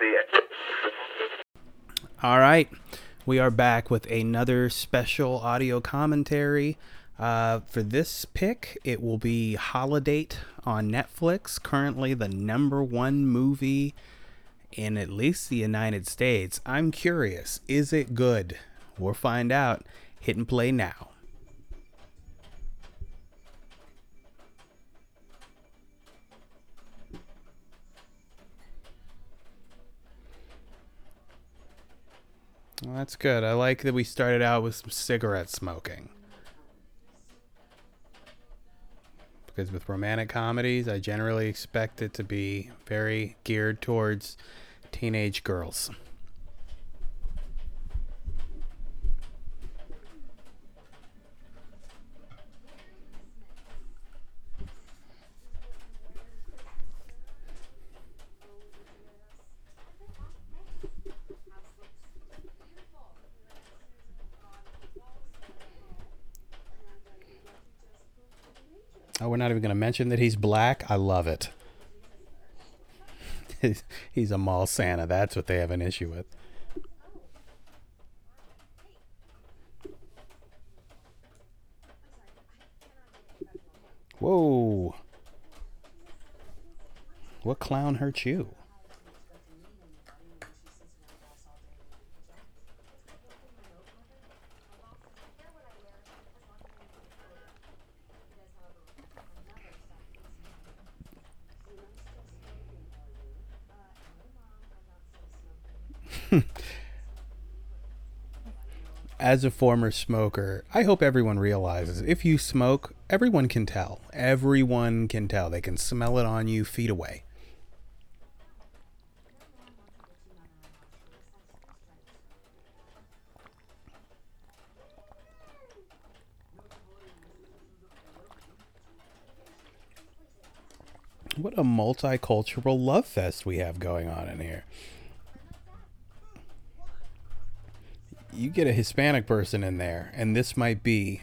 see. All right. We are back with another special audio commentary. Uh, for this pick, it will be Holidate on Netflix, currently the number one movie in at least the United States. I'm curious, is it good? We'll find out. Hit and play now. That's good. I like that we started out with some cigarette smoking. Because with romantic comedies, I generally expect it to be very geared towards teenage girls. Oh, we're not even going to mention that he's black. I love it. he's a mall Santa. That's what they have an issue with. Whoa. What clown hurt you? Hmm. As a former smoker, I hope everyone realizes if you smoke, everyone can tell. Everyone can tell. They can smell it on you feet away. What a multicultural love fest we have going on in here. You get a Hispanic person in there, and this might be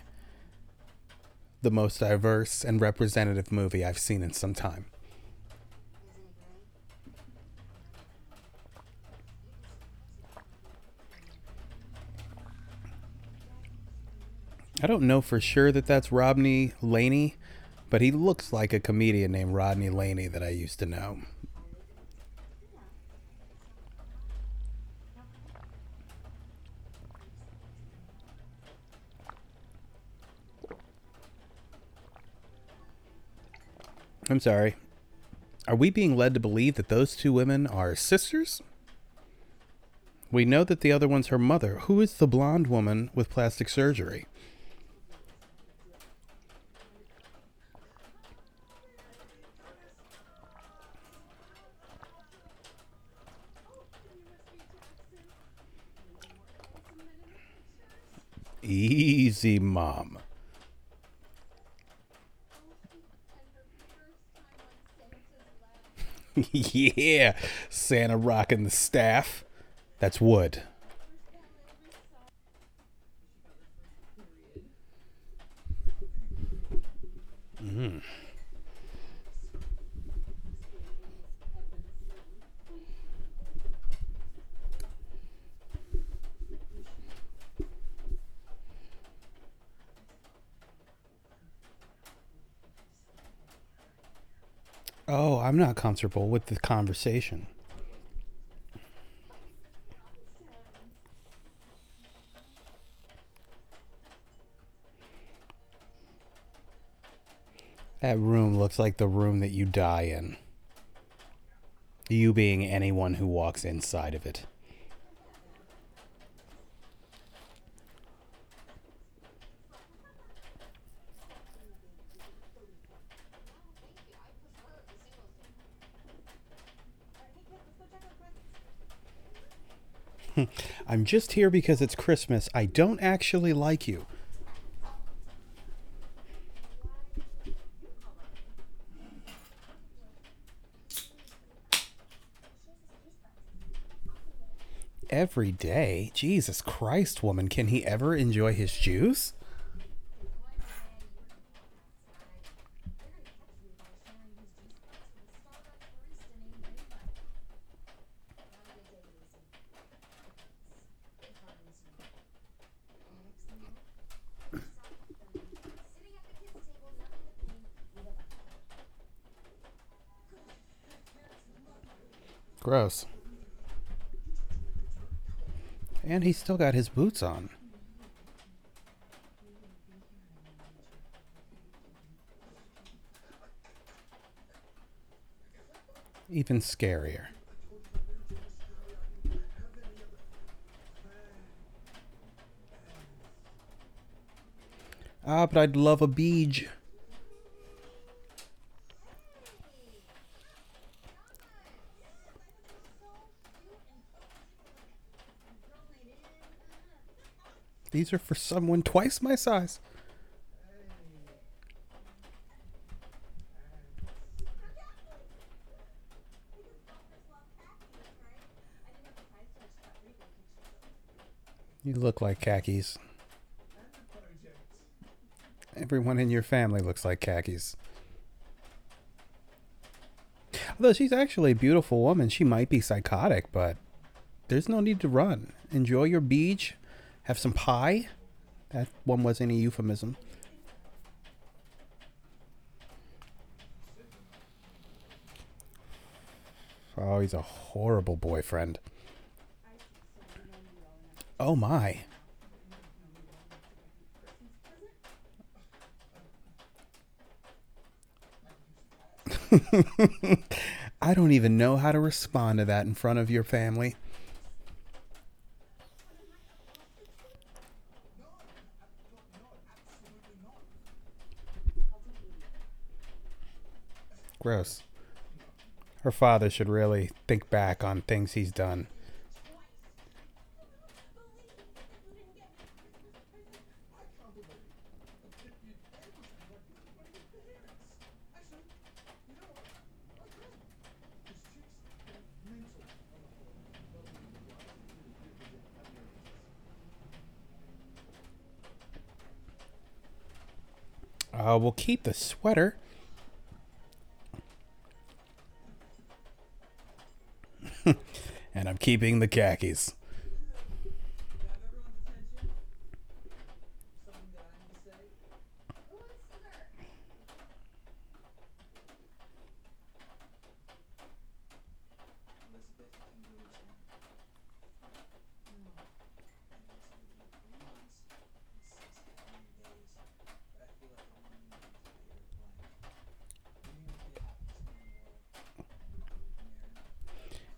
the most diverse and representative movie I've seen in some time. I don't know for sure that that's Rodney Laney, but he looks like a comedian named Rodney Laney that I used to know. I'm sorry. Are we being led to believe that those two women are sisters? We know that the other one's her mother. Who is the blonde woman with plastic surgery? Easy, mom. yeah, Santa rocking the staff. That's wood. Mm. Oh, I'm not comfortable with the conversation. That room looks like the room that you die in. You being anyone who walks inside of it. I'm just here because it's Christmas. I don't actually like you. Every day? Jesus Christ, woman, can he ever enjoy his juice? Gross. And he's still got his boots on. Even scarier. Ah, but I'd love a beach. These are for someone twice my size. You look like khakis. Everyone in your family looks like khakis. Although she's actually a beautiful woman, she might be psychotic, but there's no need to run. Enjoy your beach, have some pie. That one wasn't a euphemism. Oh, he's a horrible boyfriend. Oh my. I don't even know how to respond to that in front of your family. Gross. Her father should really think back on things he's done. Uh, we'll keep the sweater. And I'm keeping the khakis.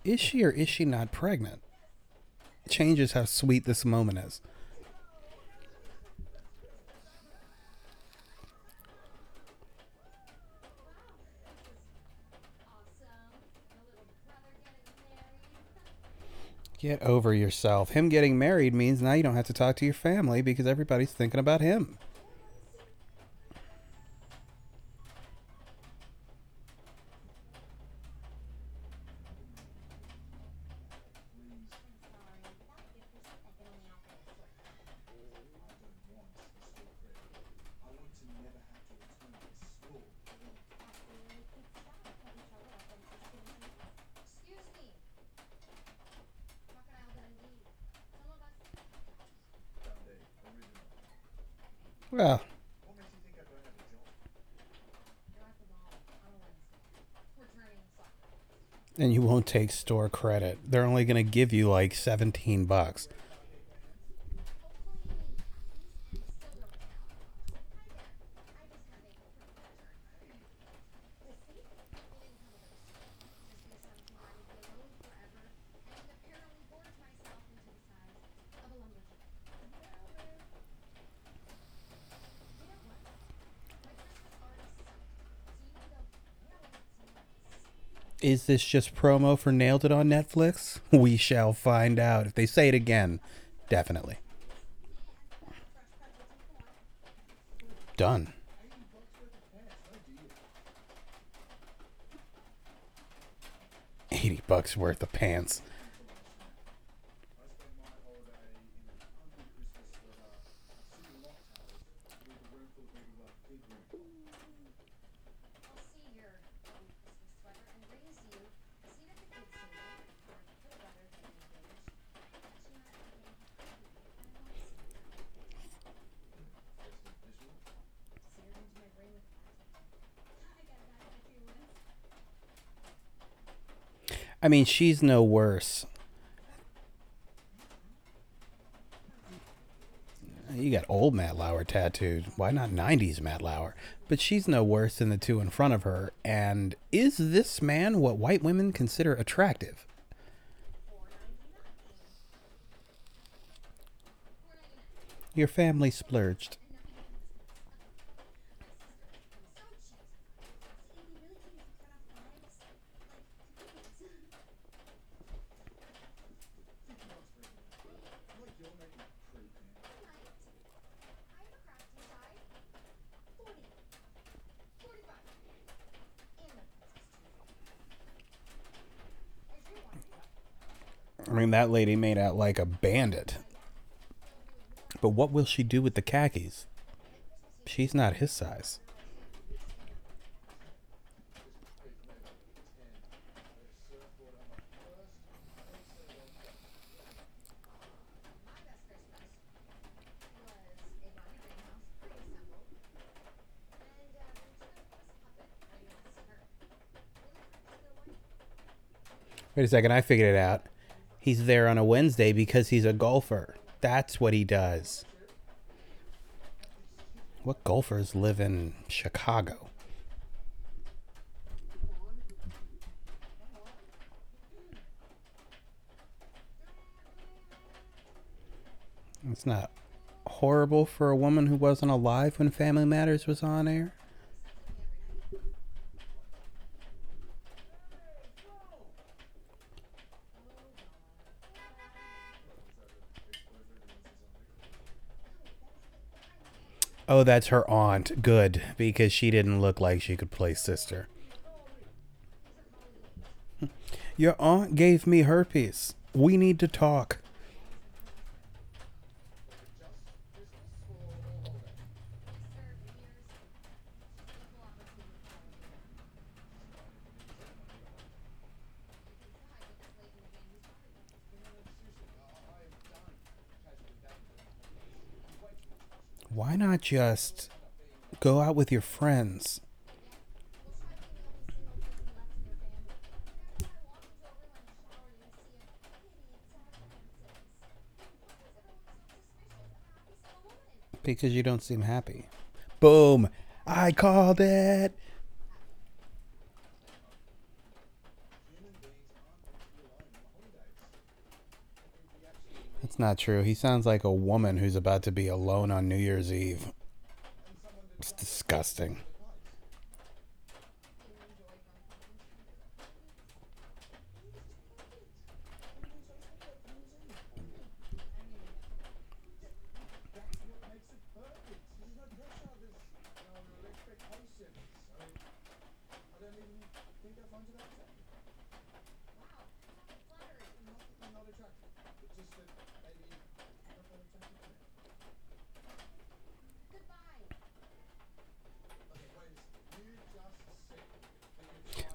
Is she or is she not pregnant? It changes how sweet this moment is. Get over yourself. Him getting married means now you don't have to talk to your family because everybody's thinking about him. Well, and you won't take store credit. They're only going to give you like 17 bucks. Is this just promo for Nailed It on Netflix? We shall find out. If they say it again, definitely. Done. Eighty bucks worth of pants. I mean, she's no worse. You got old Matt Lauer tattooed. Why not 90s Matt Lauer? But she's no worse than the two in front of her. And is this man what white women consider attractive? Your family splurged. I mean, that lady made out like a bandit. But what will she do with the khakis? She's not his size. Wait a second, I figured it out. He's there on a Wednesday because he's a golfer. That's what he does. What golfers live in Chicago? It's not horrible for a woman who wasn't alive when Family Matters was on air. Oh, that's her aunt. Good, because she didn't look like she could play sister. Your aunt gave me herpes. We need to talk. Why not just go out with your friends? Because you don't seem happy. Boom! I called it! That's not true. He sounds like a woman who's about to be alone on New Year's Eve. It's disgusting.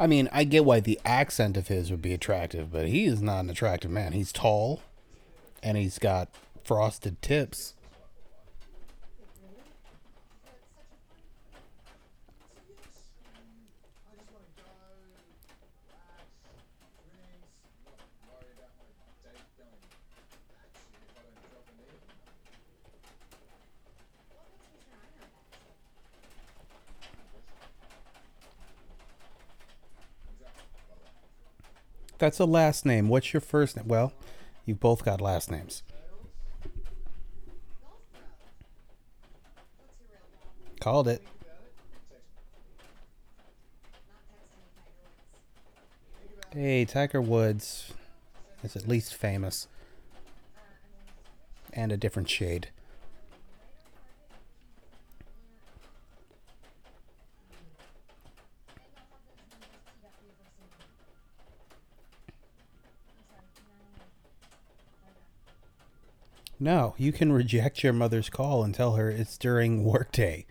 I mean, I get why the accent of his would be attractive, but he is not an attractive man. He's tall and he's got frosted tips. That's a last name. What's your first name? Well, you've both got last names. Called it. Hey, Tiger Woods is at least famous. And a different shade. No, you can reject your mother's call and tell her it's during workday.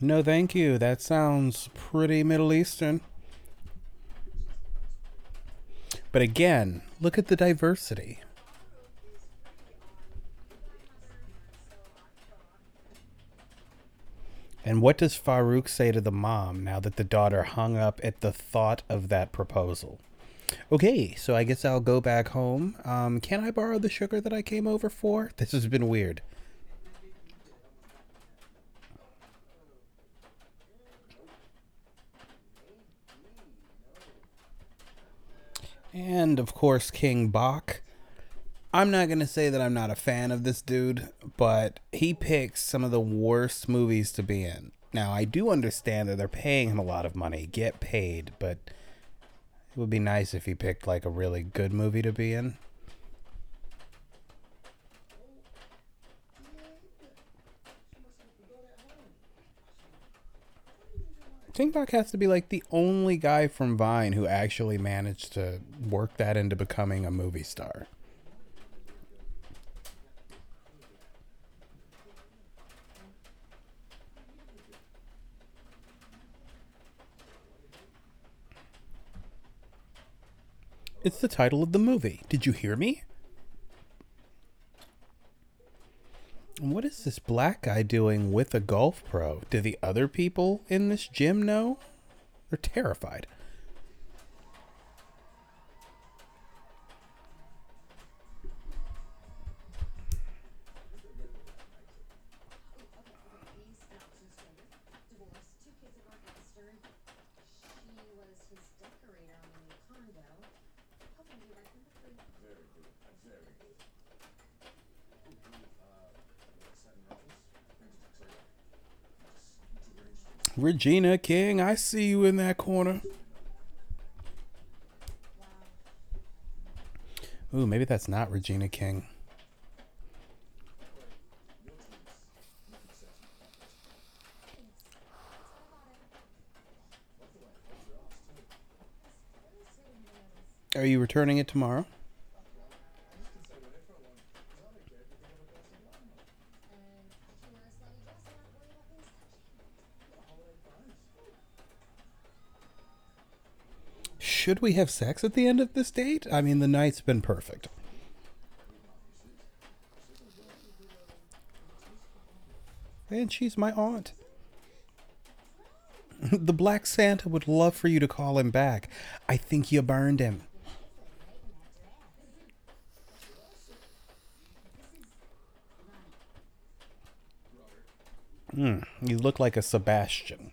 No, thank you. That sounds pretty Middle Eastern. But again, look at the diversity. And what does Farouk say to the mom now that the daughter hung up at the thought of that proposal? Okay, so I guess I'll go back home. Um, can I borrow the sugar that I came over for? This has been weird. And of course, King Bach. I'm not going to say that I'm not a fan of this dude, but he picks some of the worst movies to be in. Now, I do understand that they're paying him a lot of money. Get paid, but it would be nice if he picked like a really good movie to be in. Bach has to be like the only guy from Vine who actually managed to work that into becoming a movie star. It's the title of the movie. Did you hear me? What is this black guy doing with a golf pro? Do the other people in this gym know? They're terrified. Regina King, I see you in that corner. Ooh, maybe that's not Regina King. Are you returning it tomorrow? Should we have sex at the end of this date? I mean, the night's been perfect. And she's my aunt. the Black Santa would love for you to call him back. I think you burned him. Hmm, you look like a Sebastian.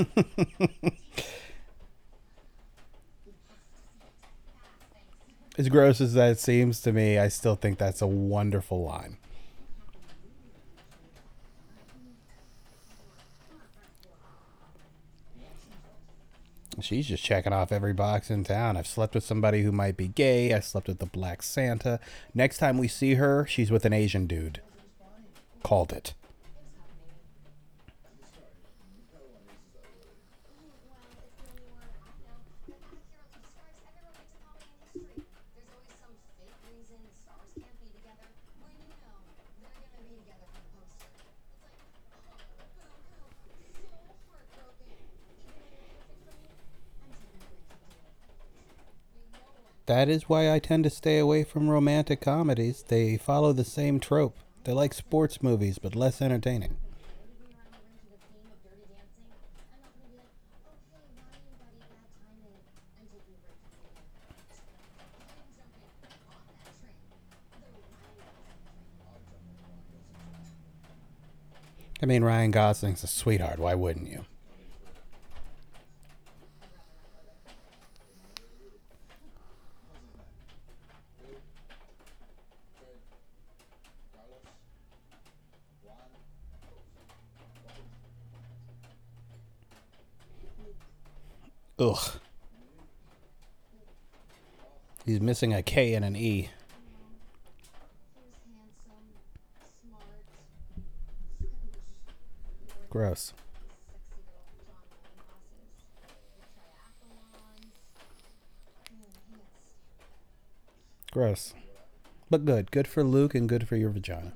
as gross as that seems to me, I still think that's a wonderful line. She's just checking off every box in town. I've slept with somebody who might be gay. I slept with the Black Santa. Next time we see her, she's with an Asian dude. Called it. That is why I tend to stay away from romantic comedies. They follow the same trope. They're like sports movies, but less entertaining. I mean, Ryan Gosling's a sweetheart. Why wouldn't you? Ugh. He's missing a K and an E. Gross. Gross. But good. Good for Luke and good for your vagina.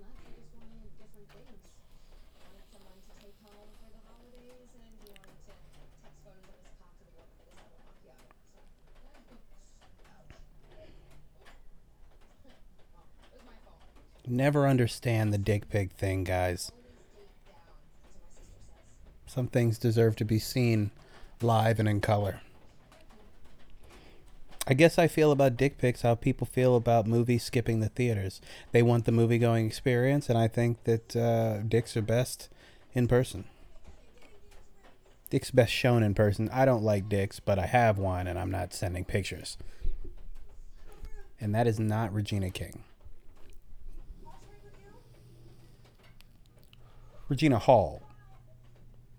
Never understand the dick pic thing, guys. Some things deserve to be seen live and in color. I guess I feel about dick pics how people feel about movies skipping the theaters. They want the movie going experience, and I think that uh, dicks are best in person. Dick's best shown in person. I don't like dicks, but I have one, and I'm not sending pictures. And that is not Regina King. Regina Hall.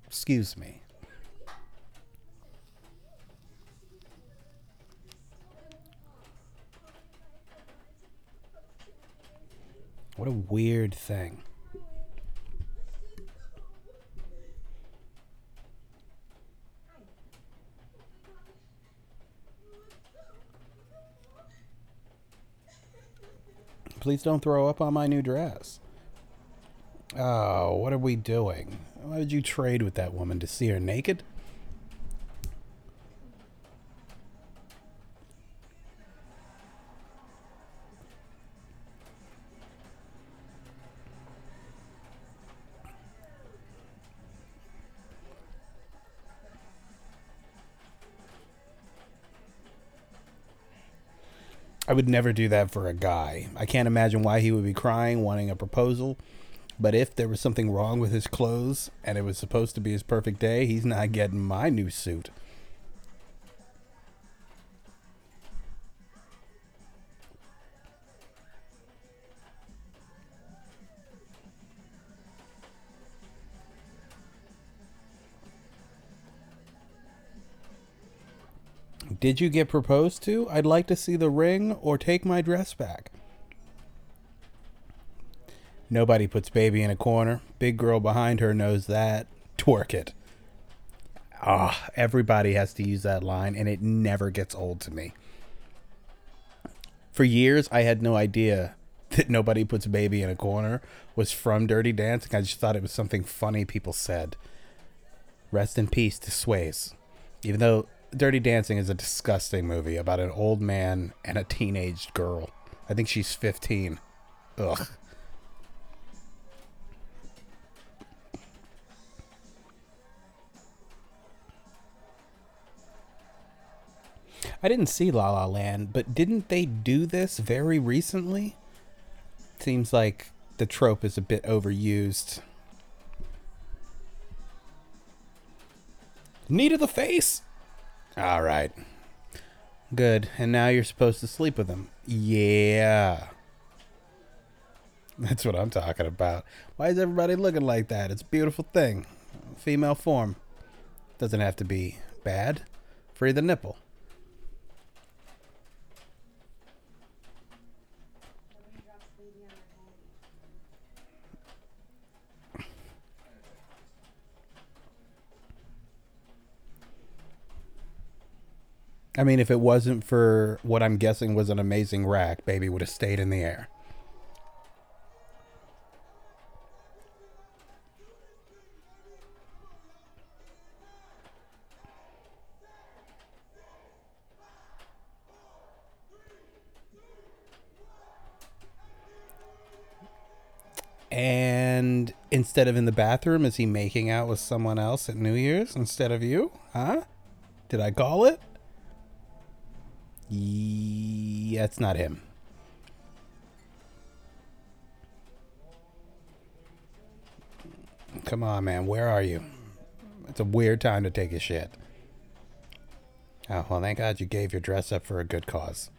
Excuse me. What a weird thing. Please don't throw up on my new dress. Oh, what are we doing? Why did you trade with that woman to see her naked? I would never do that for a guy. I can't imagine why he would be crying, wanting a proposal. But if there was something wrong with his clothes and it was supposed to be his perfect day, he's not getting my new suit. Did you get proposed to? I'd like to see the ring or take my dress back. Nobody puts baby in a corner. Big girl behind her knows that. Twerk it. Ah, oh, everybody has to use that line, and it never gets old to me. For years, I had no idea that nobody puts baby in a corner was from Dirty Dancing. I just thought it was something funny people said. Rest in peace to Swayze. Even though Dirty Dancing is a disgusting movie about an old man and a teenaged girl. I think she's 15. Ugh. I didn't see La La Land, but didn't they do this very recently? Seems like the trope is a bit overused. Knee to the face. All right. Good. And now you're supposed to sleep with him. Yeah. That's what I'm talking about. Why is everybody looking like that? It's a beautiful thing. Female form. Doesn't have to be bad. Free the nipple. I mean, if it wasn't for what I'm guessing was an amazing rack, baby would have stayed in the air. And instead of in the bathroom, is he making out with someone else at New Year's instead of you? Huh? Did I call it? Yeah, it's not him. Come on, man. Where are you? It's a weird time to take a shit. Oh, well, thank God you gave your dress up for a good cause.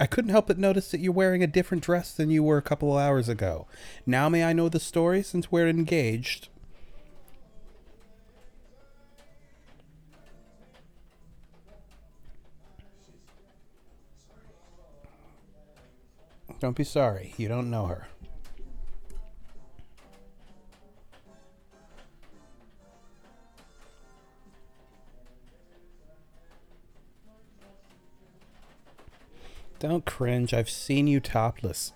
I couldn't help but notice that you're wearing a different dress than you were a couple of hours ago. Now may I know the story since we're engaged? Don't be sorry. You don't know her. Don't cringe. I've seen you topless.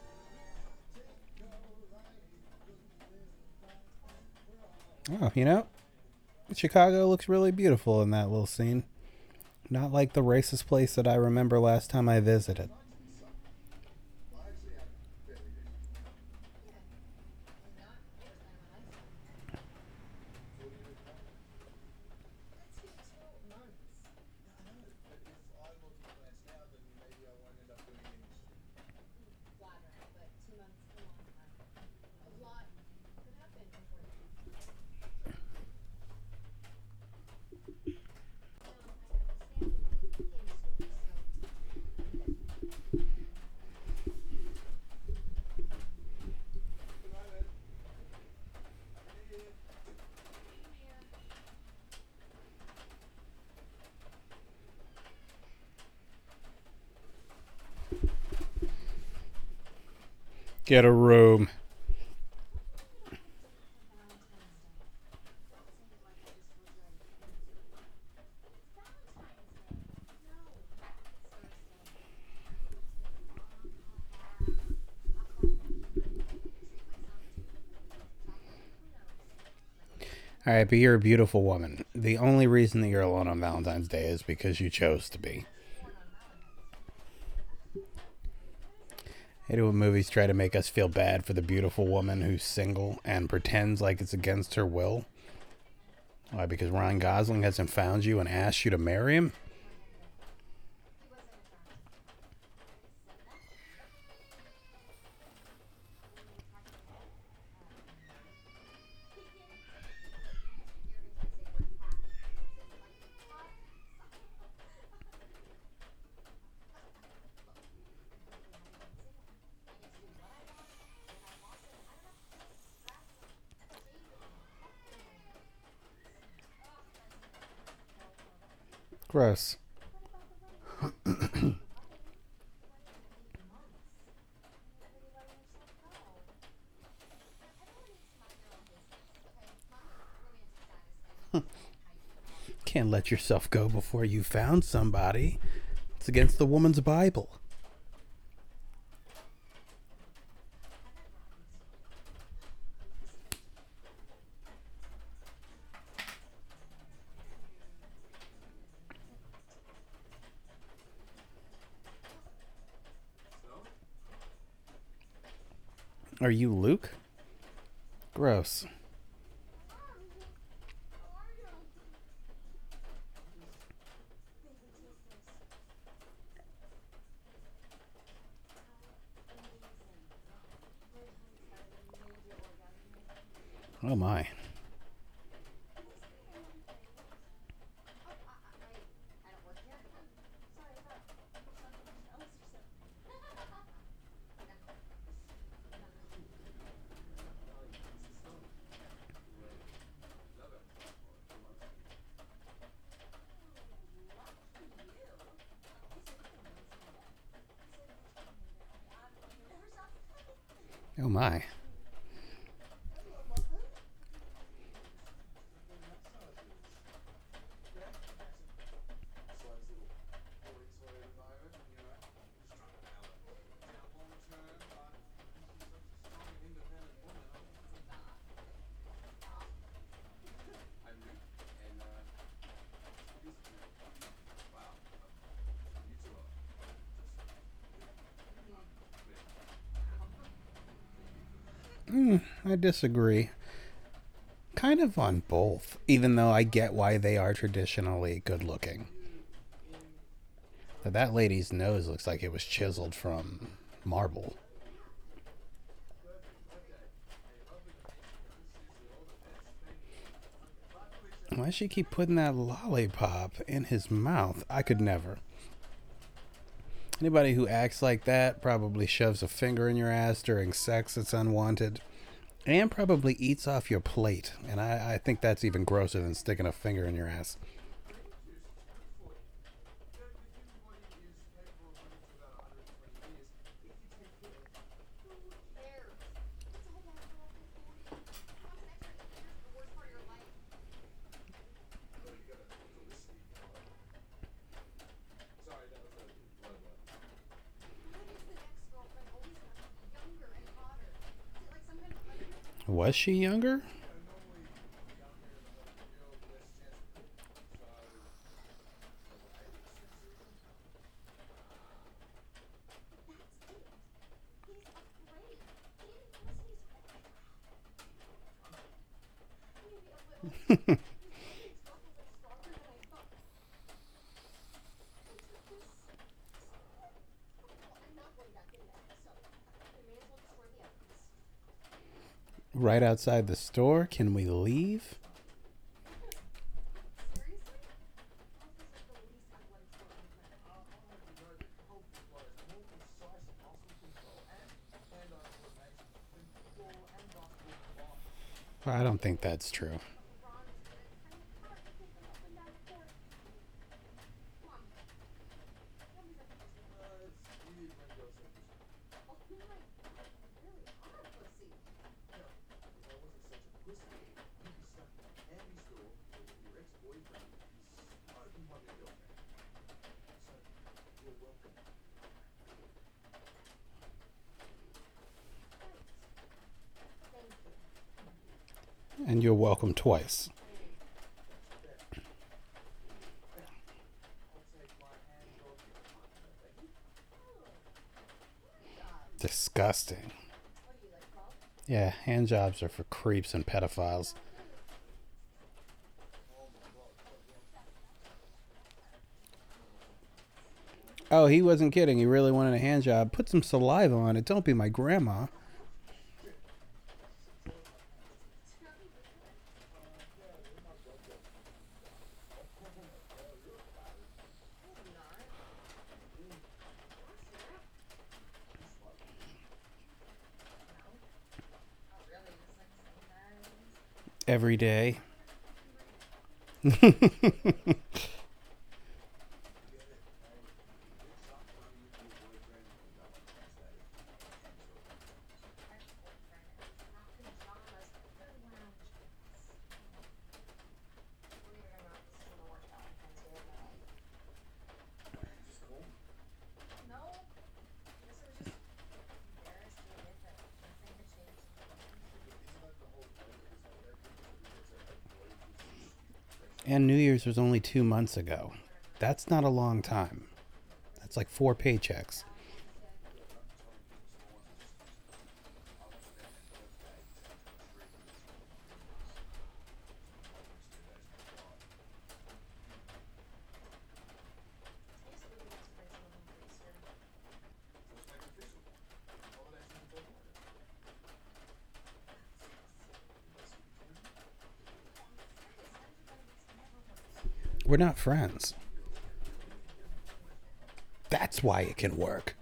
Oh, you know, Chicago looks really beautiful in that little scene. Not like the racist place that I remember last time I visited. Get a room. All right, but you're a beautiful woman. The only reason that you're alone on Valentine's Day is because you chose to be. Hate when movies try to make us feel bad for the beautiful woman who's single and pretends like it's against her will. Why? Because Ryan Gosling hasn't found you and asked you to marry him? Gross. Can't let yourself go before you found somebody. It's against the woman's Bible. Are you Luke? Gross. Oh my. Oh my. I disagree. Kind of on both, even though I get why they are traditionally good looking. But that lady's nose looks like it was chiseled from marble. Why she keep putting that lollipop in his mouth? I could never. Anybody who acts like that probably shoves a finger in your ass during sex that's unwanted and probably eats off your plate. And I, I think that's even grosser than sticking a finger in your ass. Was she younger? Right outside the store. Can we leave? I don't think that's true. And you're twice. Disgusting. Yeah, hand jobs are for creeps and pedophiles. Oh, he wasn't kidding. He really wanted a hand job. Put some saliva on it. Don't be my grandma. Every day. And New Year's was only two months ago. That's not a long time. That's like four paychecks. We're not friends. That's why it can work.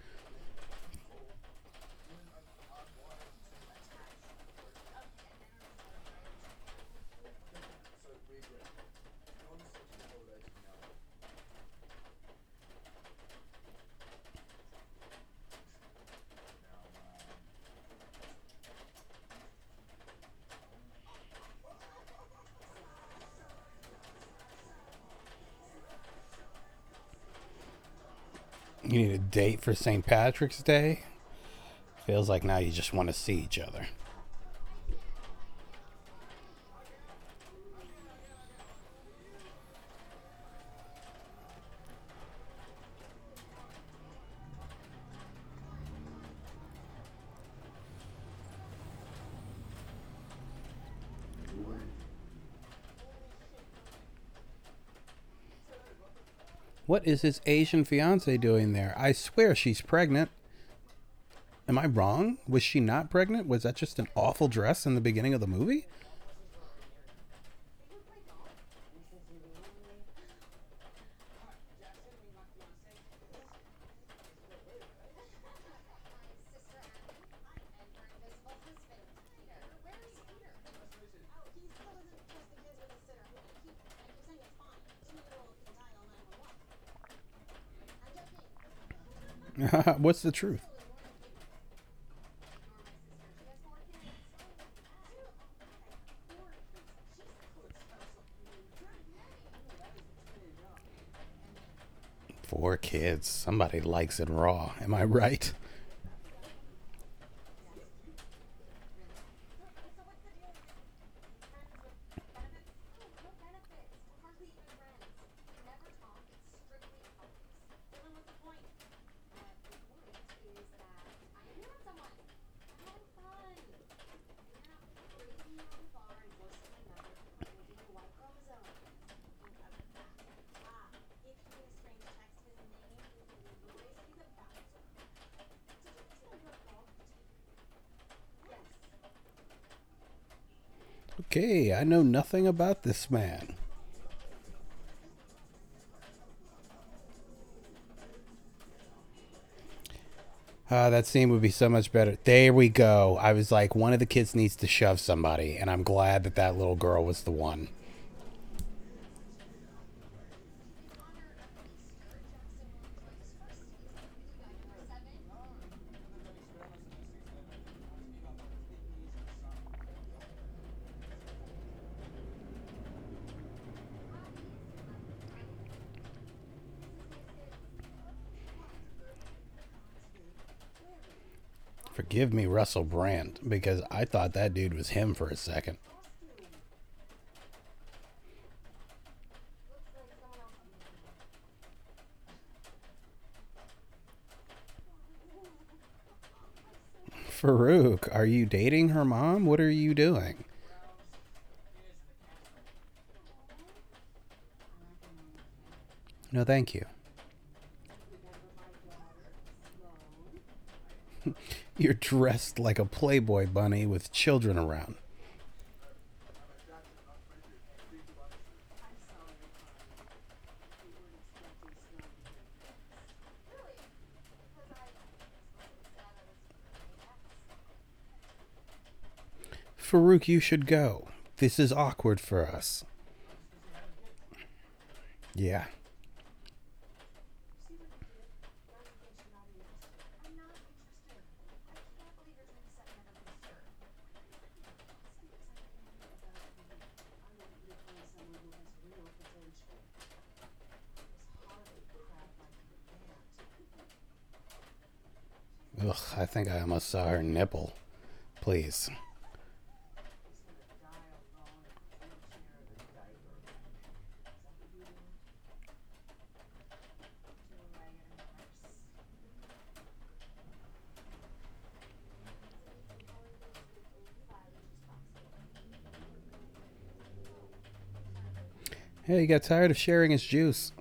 You need a date for St. Patrick's Day? Feels like now you just want to see each other. What is his Asian fiance doing there? I swear she's pregnant. Am I wrong? Was she not pregnant? Was that just an awful dress in the beginning of the movie? What's the truth? Four kids. Somebody likes it raw. Am I right? Okay, I know about this man. Uh, that scene would be so much better. There we go. I was like, one of the kids needs to shove somebody, and I'm glad that that little girl was the one. Forgive me, Russell Brand, because I thought that dude was him for a second. Farouk, are you dating her mom? What are you doing? No, thank you. You're dressed like a Playboy bunny with children around. Farouk, you should go. This is awkward for us. Yeah. Ugh, I think I almost saw her nipple. Please. Hey, he got tired of sharing his juice.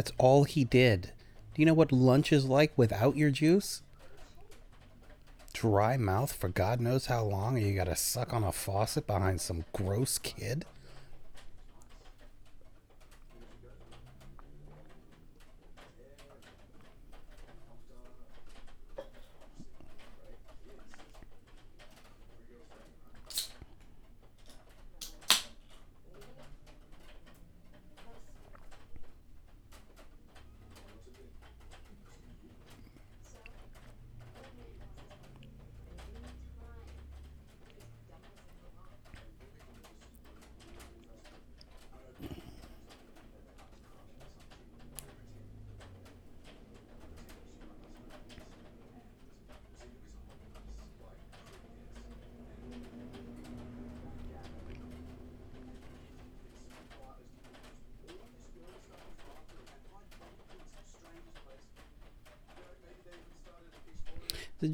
That's all he did. Do you know what lunch is like without your juice? Dry mouth for God knows how long, and you gotta suck on a faucet behind some gross kid?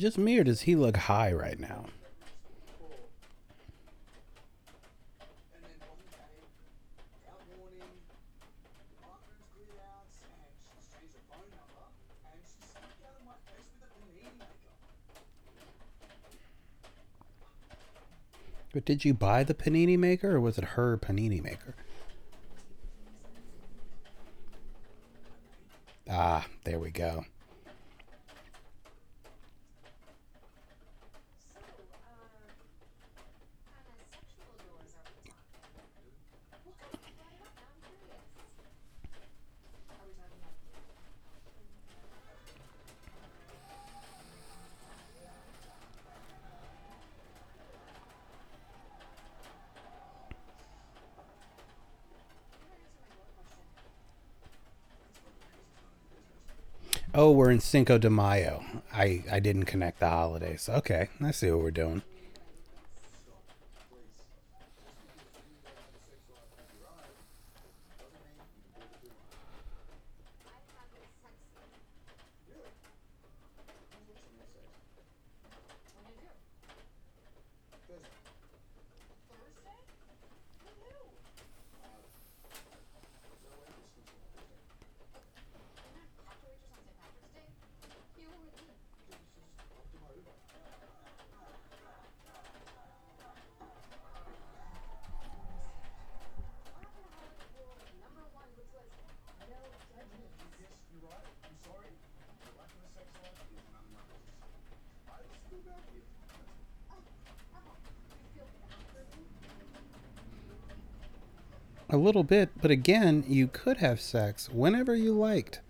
Just me or does he look high right now? But did you buy the panini maker or was it her panini maker? Ah, there we go. Oh, we're in Cinco de Mayo. I, I didn't connect the holidays. Okay, I see what we're doing. A little bit, but again, you could have sex whenever you liked.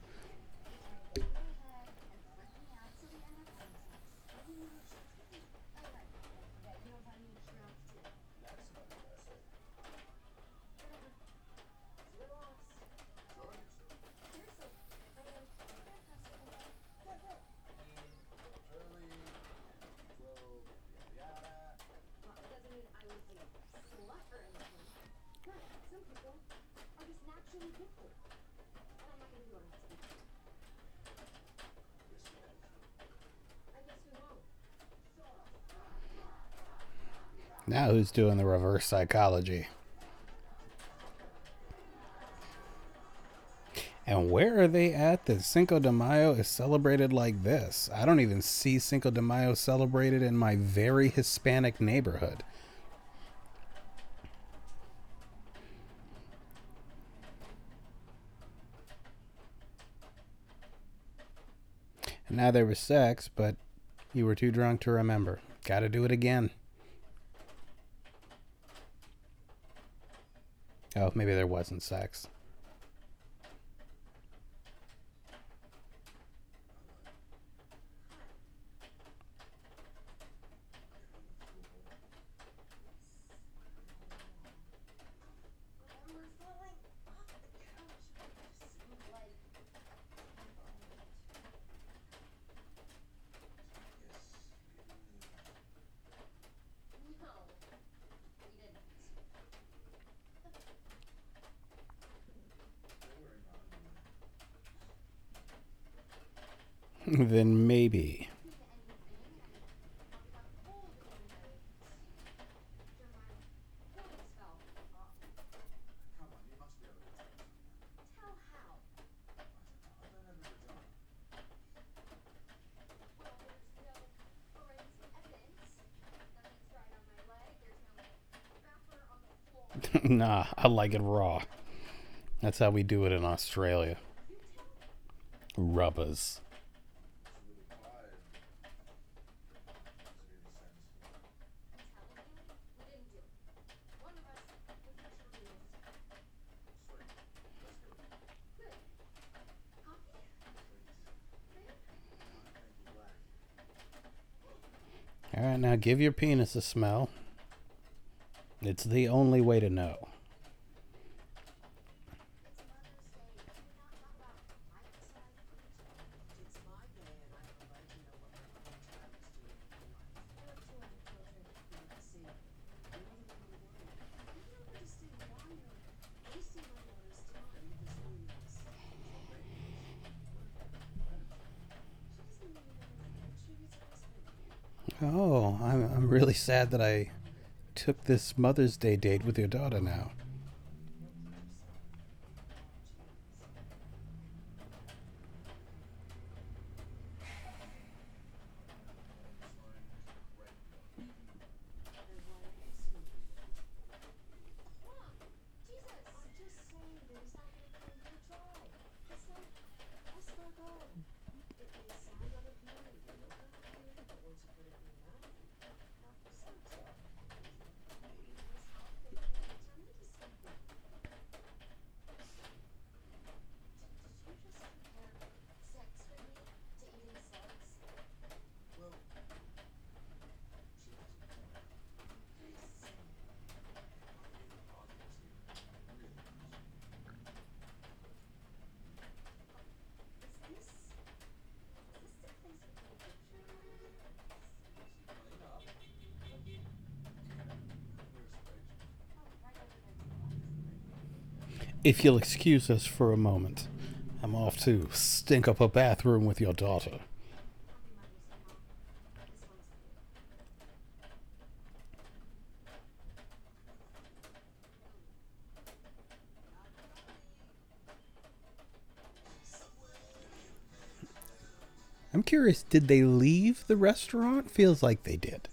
Doing the reverse psychology? And where are they at that Cinco de Mayo is celebrated like this? I don't even see Cinco de Mayo celebrated in my very Hispanic neighborhood. And now there was sex, but you were too drunk to remember. Gotta do it again. Oh, maybe there wasn't sex. then maybe. nah, I like it raw. That's how we do it in Australia. Rubbers. All right, give your penis a smell. It's the only way to know. Oh, I'm, I'm really sad that I took this Mother's Day date with your daughter now. If you'll excuse us for a moment, I'm off to stink up a bathroom with your daughter. I'm curious, did they leave the restaurant? Feels like they did.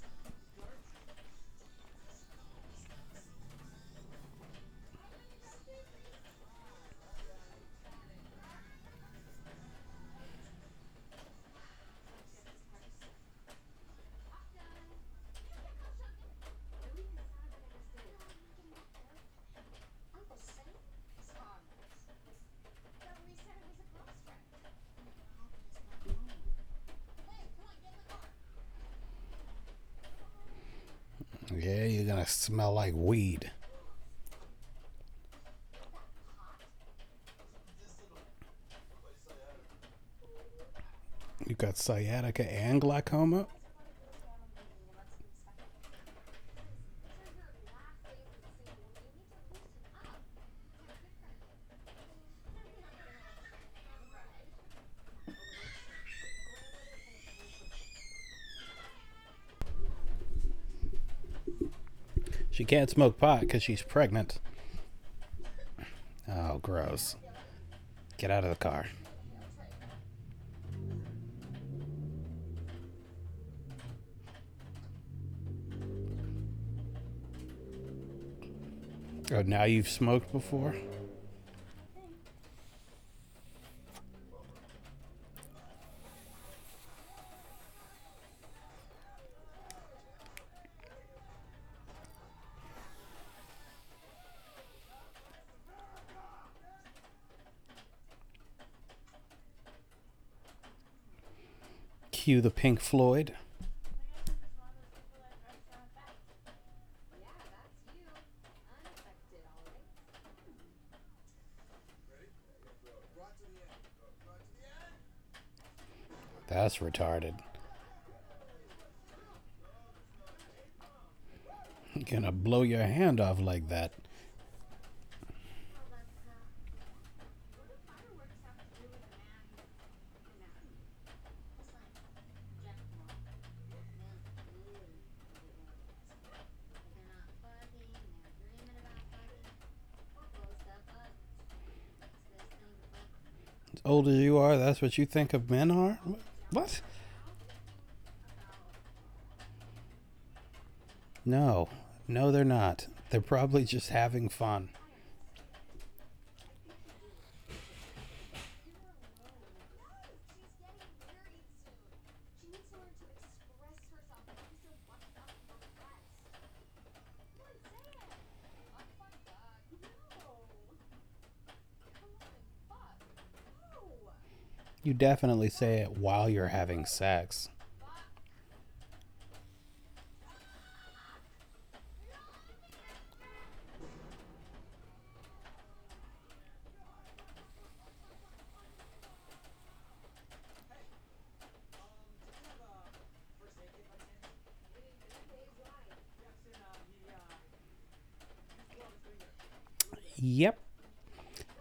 Gonna smell like weed. You've got sciatica and glaucoma? She can't smoke pot because she's pregnant. Oh, gross. Get out of the car. Oh, now you've smoked before? Cue the Pink Floyd. That's retarded. You're gonna blow your hand off like that. That's what you think of men are? What? No. No, they're not. They're probably just having fun. You definitely say it while you're having sex.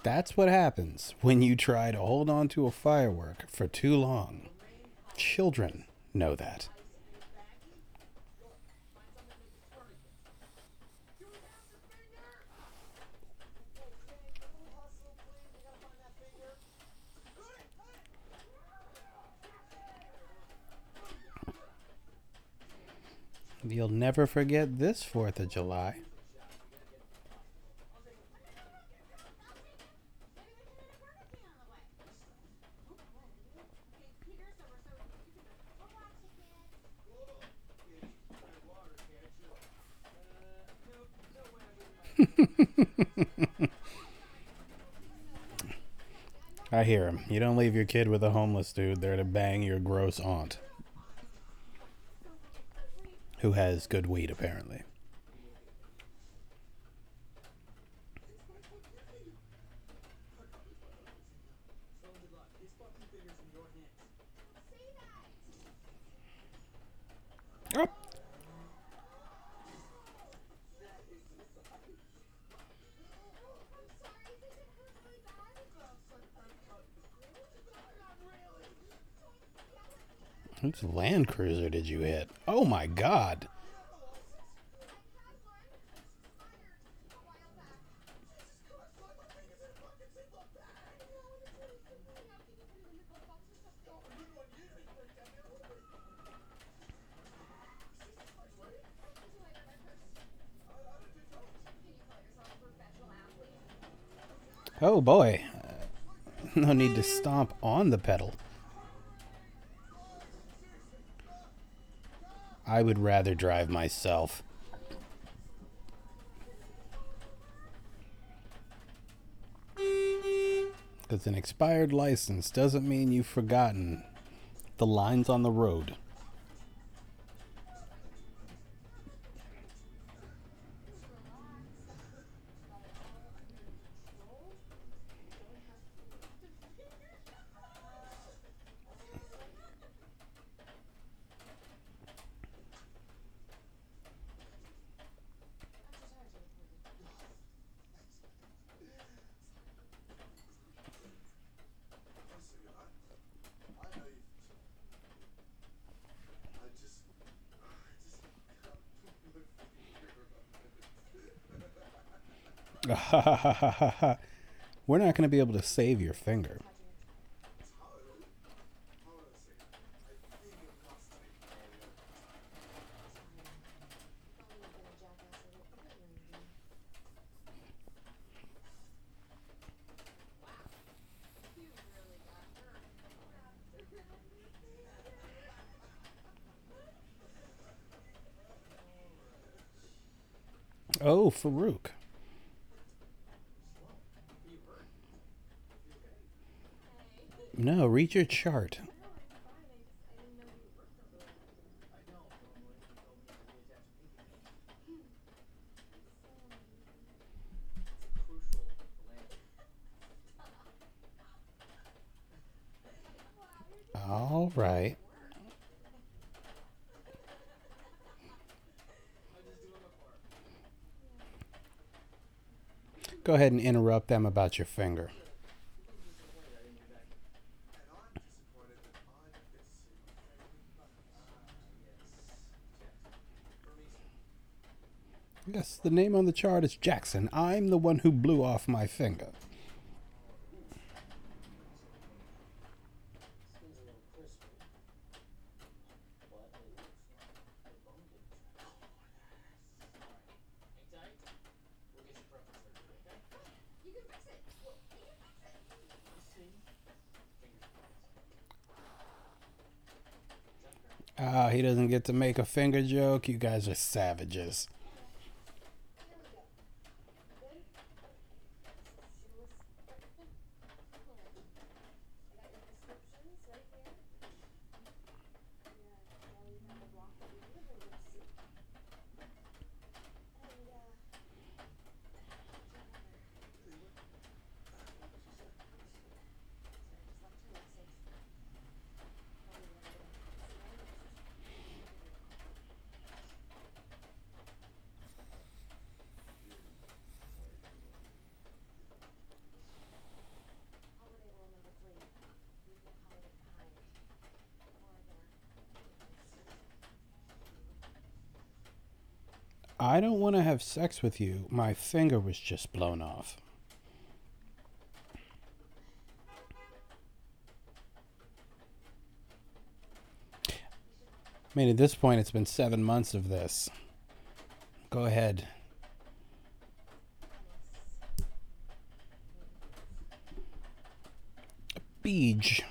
That's what happens when you try to hold on to a firework for too long. Children know that. You'll never forget this 4th of July. I hear him. You don't leave your kid with a homeless dude there to bang your gross aunt. Who has good weed, apparently. Oh. Land Cruiser did you hit? Oh my god. Oh boy. no need to stomp on the pedal. I would rather drive myself. Because an expired license doesn't mean you've forgotten the lines on the road. We're not going to be able to save your finger. Oh, Farouk. No, read your chart. All right. Go ahead and interrupt them about your finger. Yes, the name on the chart is Jackson. I'm the one who blew off my finger. Ah, he doesn't get to make a finger joke. You guys are savages. I don't want to have sex with you. My finger was just blown off. I mean, at this point, it's been seven months of this. Go ahead. Beej.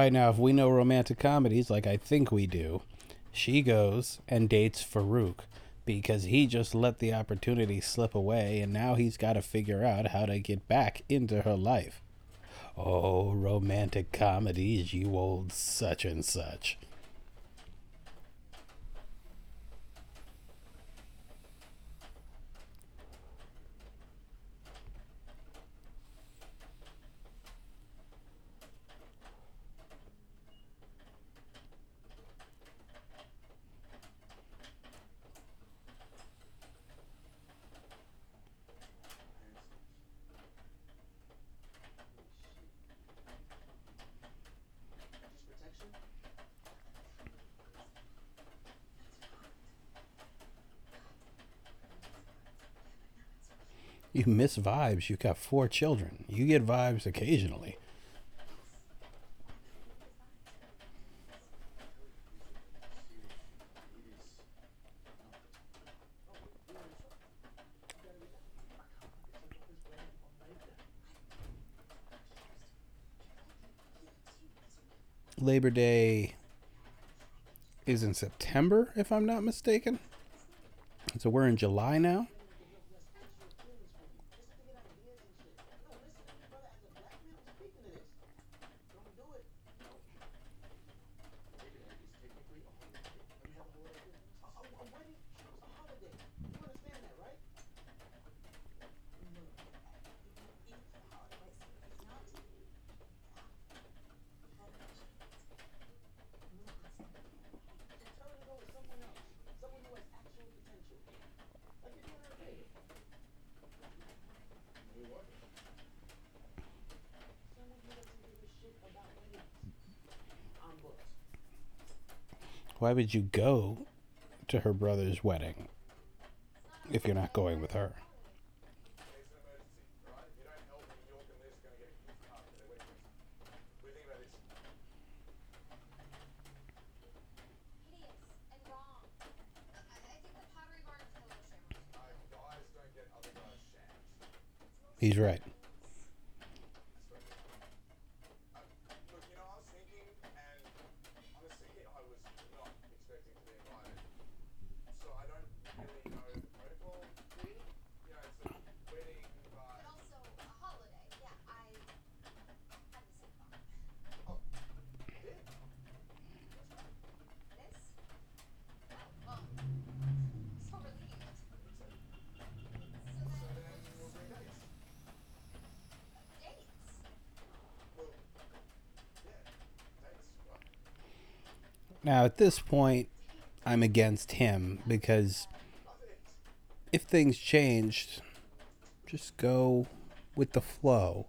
Right, now if we know romantic comedies like I think we do, she goes and dates Farouk because he just let the opportunity slip away and now he's got to figure out how to get back into her life. Oh, romantic comedies, you old such and such. You miss vibes. You've got four children. You get vibes occasionally. Labor Day is in September, if I'm not mistaken. So we're in July now. Why would you go to her brother's wedding if you're not going with her? He's and wrong. I, I think the Pottery Barn is full of shambles. He's right. Look, you know, I was thinking, and honestly, I was not expecting to be invited. So I don't really know the protocol here. You know, it's a wedding, but. And also a holiday. Yeah, I had the same thought. Oh, yeah. This? Oh, well, so relieved. So then, So then we'll bring dates. dates. Well, yeah, dates. What? Now, at this point, I'm against him because if things changed, just go with the flow.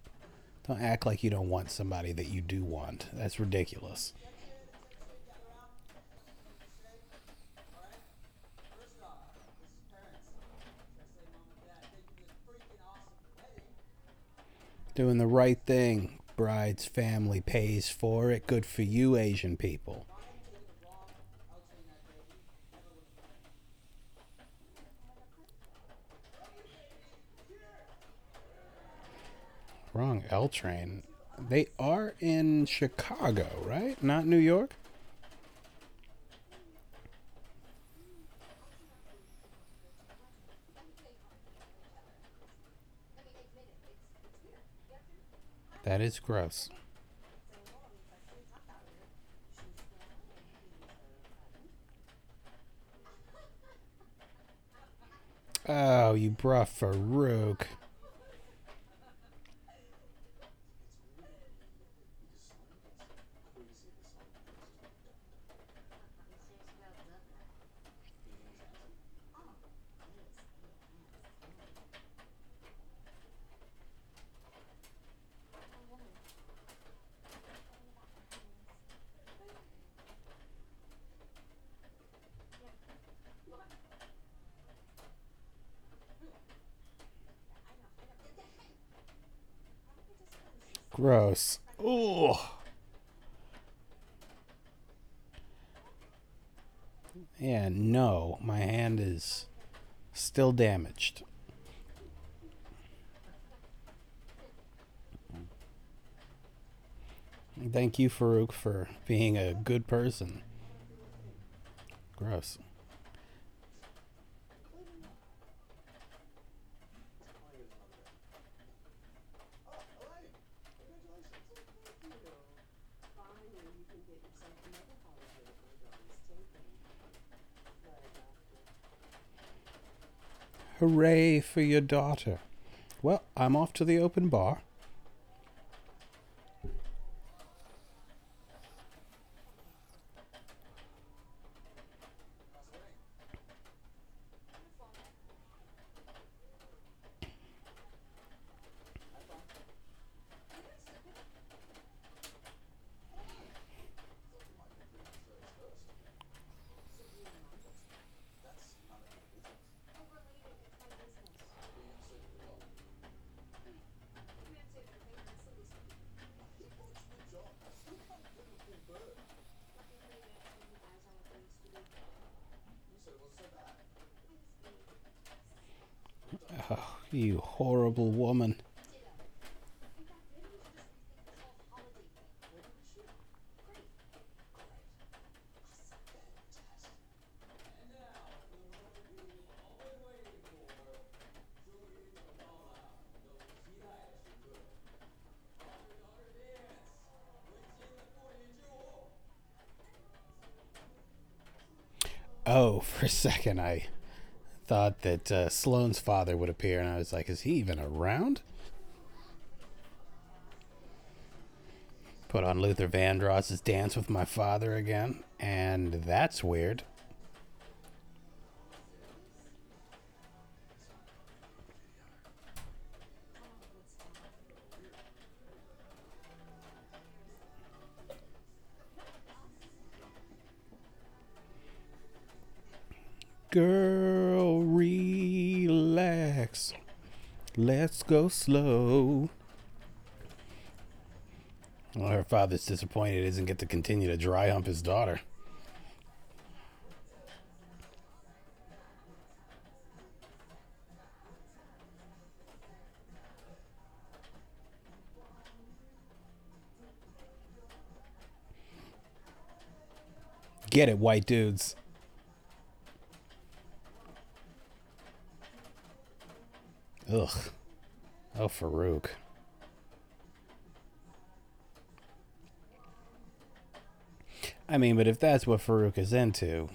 Don't act like you don't want somebody that you do want. That's ridiculous. Doing the right thing. Bride's family pays for it. Good for you, Asian people. Mine taking the wrong outside that baby. Never would have done it. Wrong L train. They are in Chicago, right? Not New York? That is gross. Oh, you brought Farouk. Gross. Ooh. Yeah, no. My hand is still damaged. Thank you, Farouk, for being a good person. Gross. Oh, Elaine! Congratulations! Finally, you can get yourself another holiday at my daughter's taking. But, uh, Hooray for your daughter. Well, I'm off to the open bar. Oh, for a second, I thought that uh, Sloane's father would appear, and I was like, is he even around? Put on Luther Vandross's Dance with My Father again, and that's weird. Let's go slow. Well, her father's disappointed he doesn't get to continue to dry hump his daughter. Get it, white dudes. Ugh. Oh, Farouk. I mean, but if that's what Farouk is into,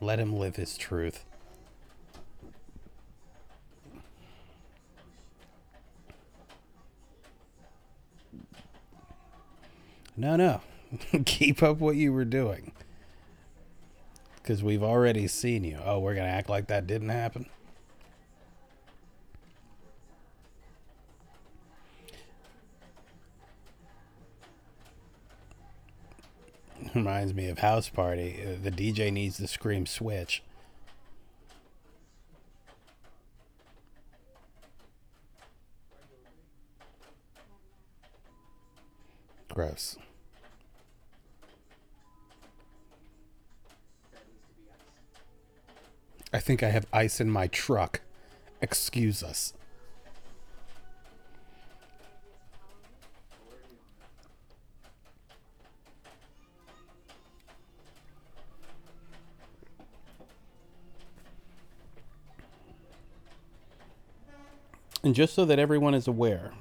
let him live his truth. No, no. Keep up what you were doing. Because we've already seen you. Oh, we're going to act like that didn't happen? Reminds me of House Party. Uh, The DJ needs to scream switch. Gross. I think I have ice in my truck. Excuse us. And just so that everyone is aware,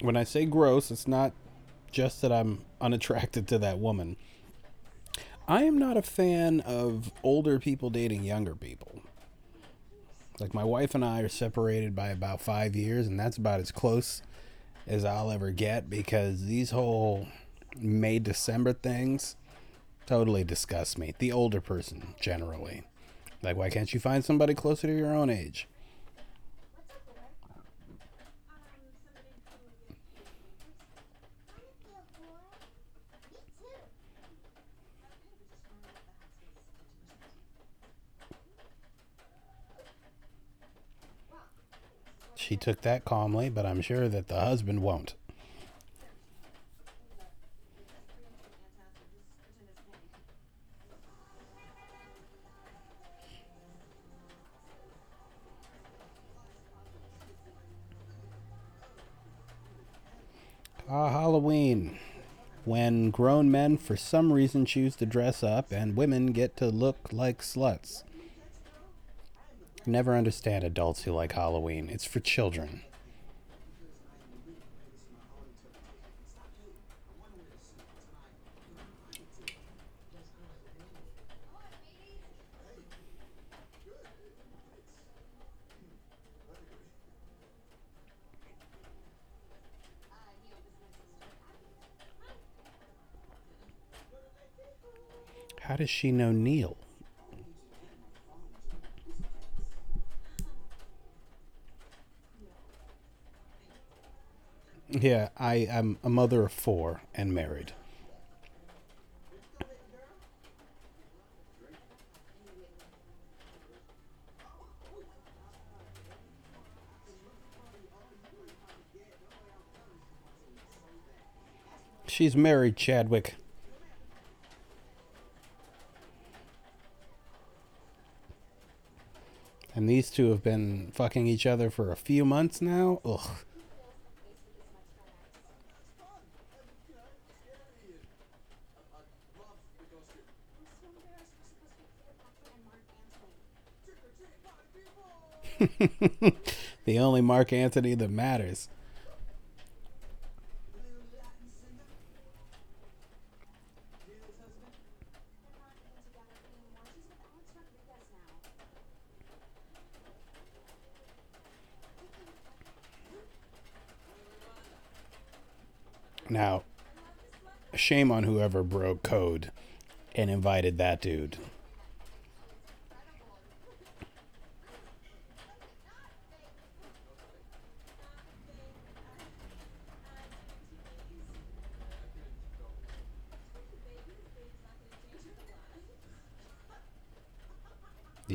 when I say gross, it's not just that I'm unattracted to that woman. I am not a fan of older people dating younger people. Like my wife and I are separated by about five years, and that's about as close as I'll ever get because these whole May December things totally disgust me. The older person, generally. Like, why can't you find somebody closer to your own age? She took that calmly, but I'm sure that the husband won't. Ah, Halloween. When grown men, for some reason, choose to dress up and women get to look like sluts. Never understand adults who like Halloween. It's for children. How does she know Neil? Yeah, I am a mother of four and married. She's married, Chadwick. And these two have been fucking each other for a few months now. Ugh. the only Mark Anthony that matters. Now, shame on whoever broke code and invited that dude.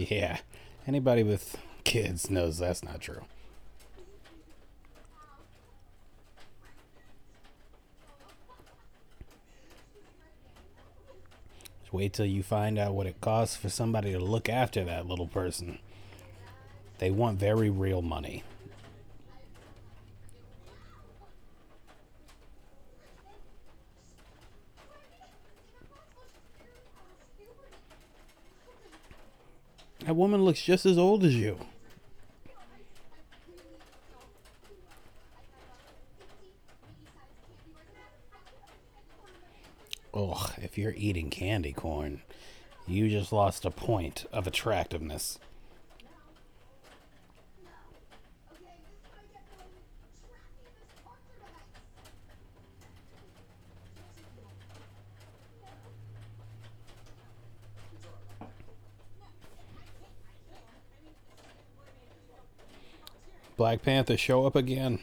Yeah. Anybody with kids knows that's not true. Just wait till you find out what it costs for somebody to look after that little person. They want very real money. That woman looks just as old as you. Ugh, if you're eating candy corn, you just lost a point of attractiveness. Black Panther show up again.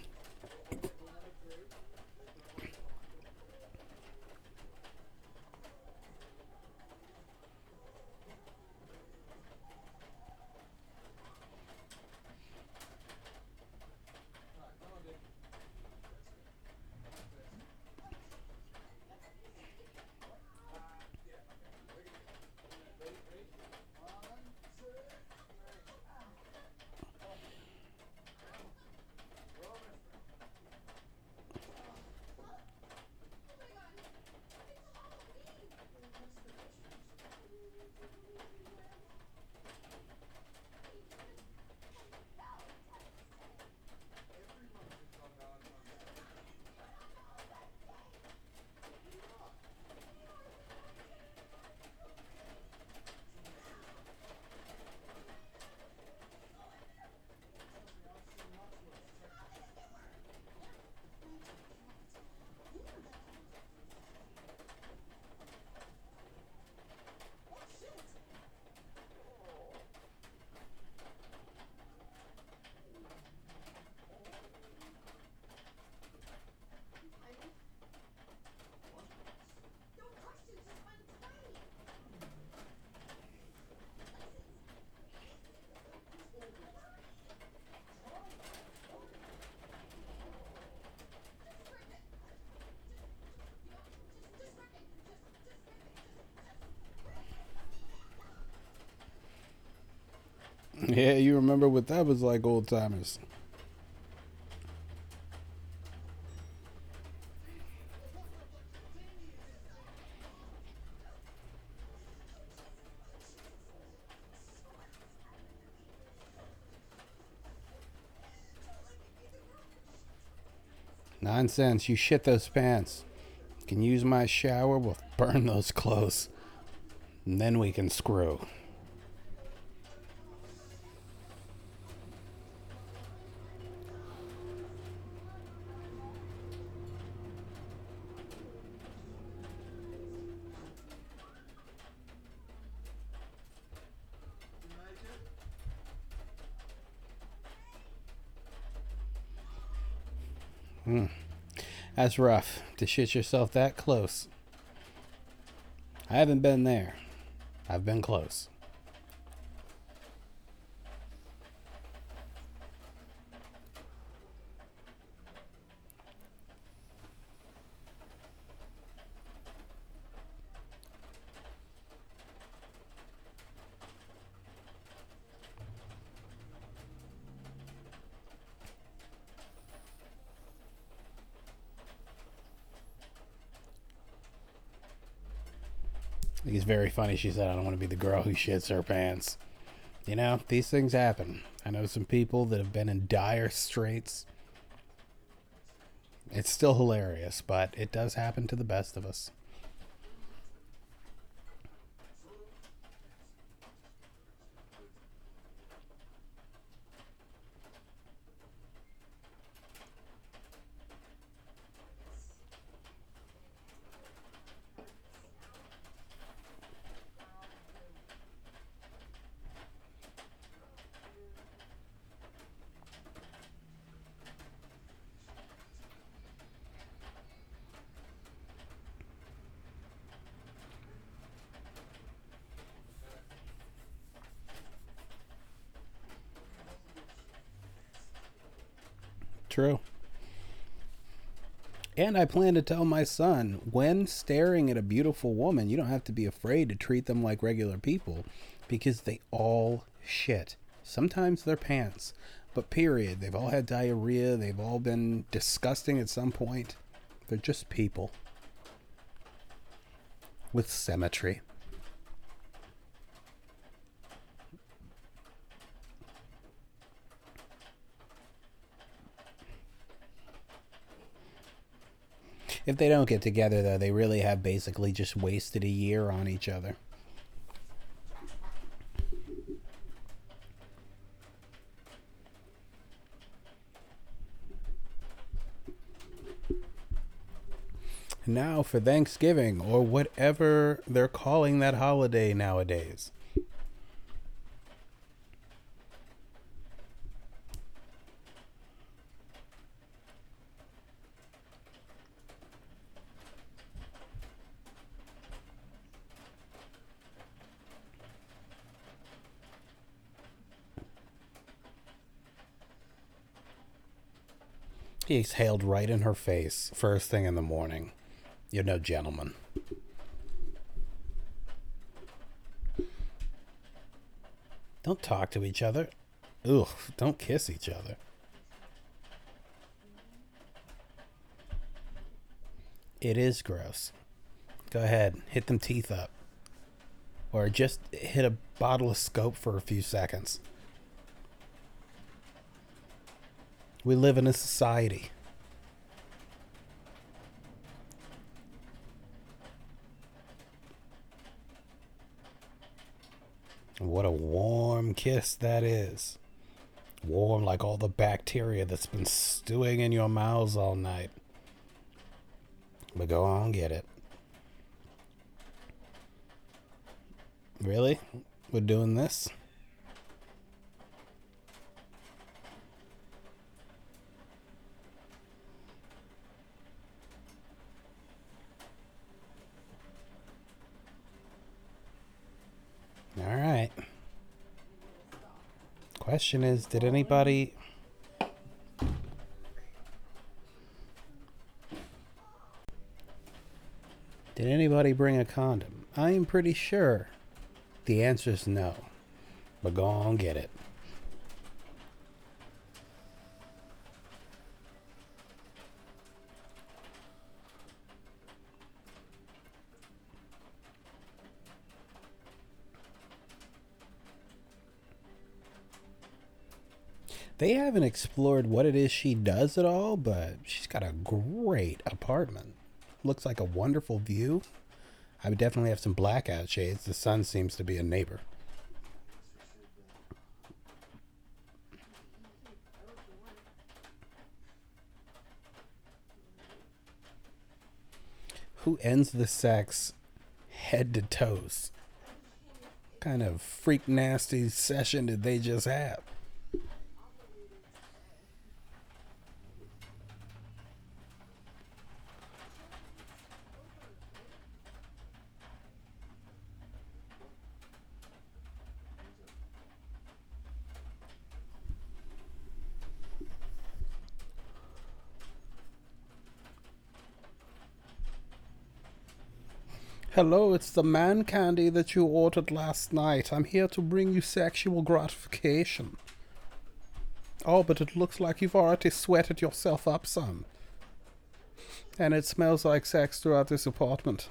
Yeah, you remember what that was like, old timers. Nonsense, you shit those pants. Can use my shower, we'll burn those clothes. And then we can screw. Hmm. That's rough to shit yourself that close. I haven't been there. I've been close. Very funny. She said, I don't want to be the girl who shits her pants. You know, these things happen. I know some people that have been in dire straits. It's still hilarious, but it does happen to the best of us. I plan to tell my son when staring at a beautiful woman, you don't have to be afraid to treat them like regular people because they all shit. Sometimes they're pants, but period. They've all had diarrhea, they've all been disgusting at some point. They're just people with symmetry. If they don't get together, though, they really have basically just wasted a year on each other. Now for Thanksgiving, or whatever they're calling that holiday nowadays. He exhaled right in her face first thing in the morning. You're no gentleman. Don't talk to each other. Ugh, don't kiss each other. It is gross. Go ahead, hit them teeth up. Or just hit a bottle of scope for a few seconds. We live in a society. What a warm kiss that is. Warm like all the bacteria that's been stewing in your mouths all night. But go on, get it. Really? We're doing this? All right. Question is, did anybody Did anybody bring a condom? I am pretty sure the answer is no. But go on get it. They haven't explored what it is she does at all, but she's got a great apartment. Looks like a wonderful view. I would definitely have some blackout shades. The sun seems to be a neighbor. Who ends the sex head to toes? What kind of freak nasty session did they just have? Hello, it's the man candy that you ordered last night. I'm here to bring you sexual gratification. Oh, but it looks like you've already sweated yourself up some. And it smells like sex throughout this apartment.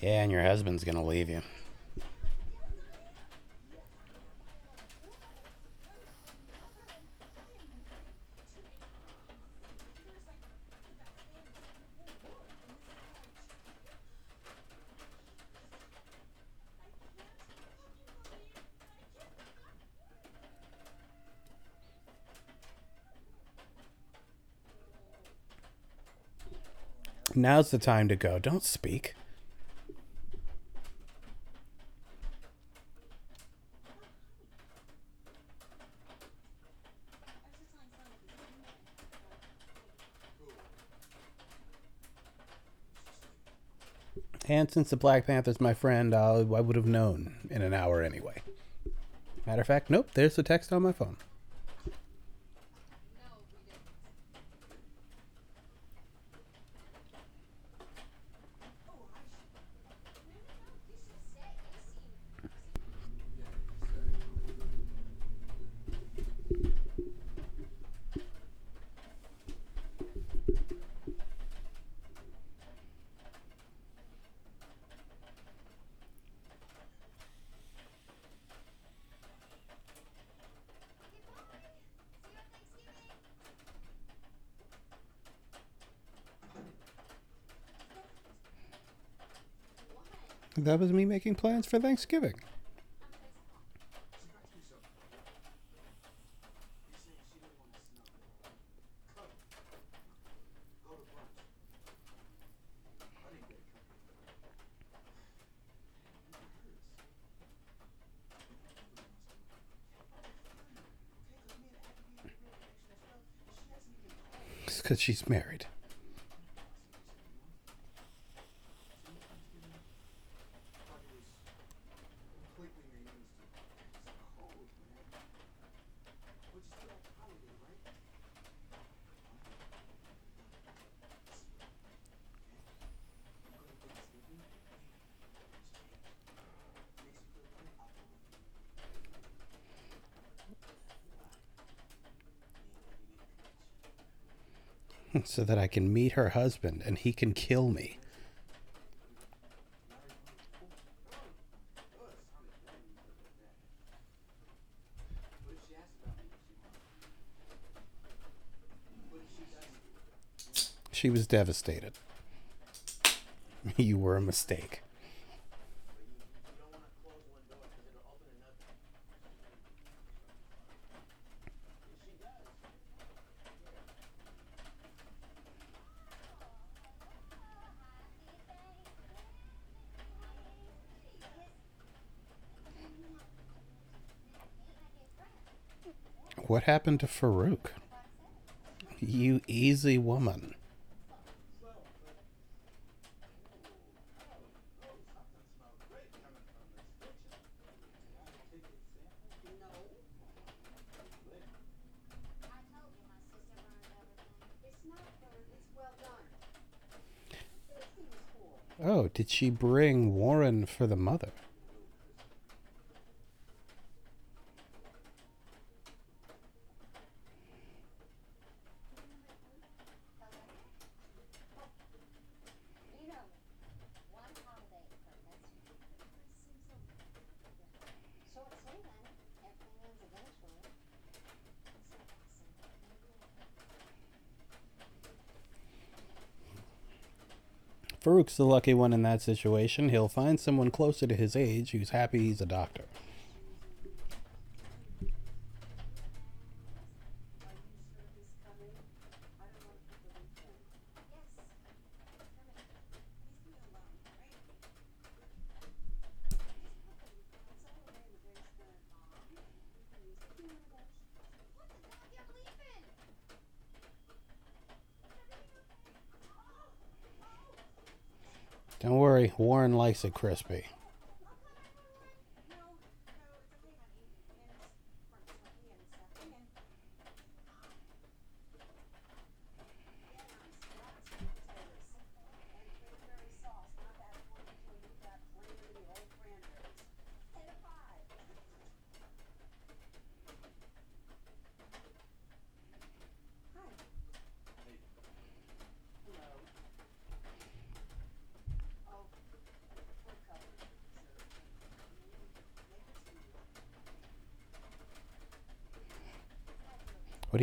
Yeah, and your husband's gonna leave you. Now's the time to go. Don't speak. And since the Black Panther's my friend, I'll, I would have known in an hour anyway. Matter of fact, nope, there's the text on my phone. making plans for Thanksgiving. It's because she's married. so that I can meet her husband and he can kill me. She was devastated. You were a mistake. What happened to Farouk? You easy woman. Oh, did she bring Warren for the mother? Brooks the lucky one in that situation. He'll find someone closer to his age who's happy he's a doctor. nice crispy.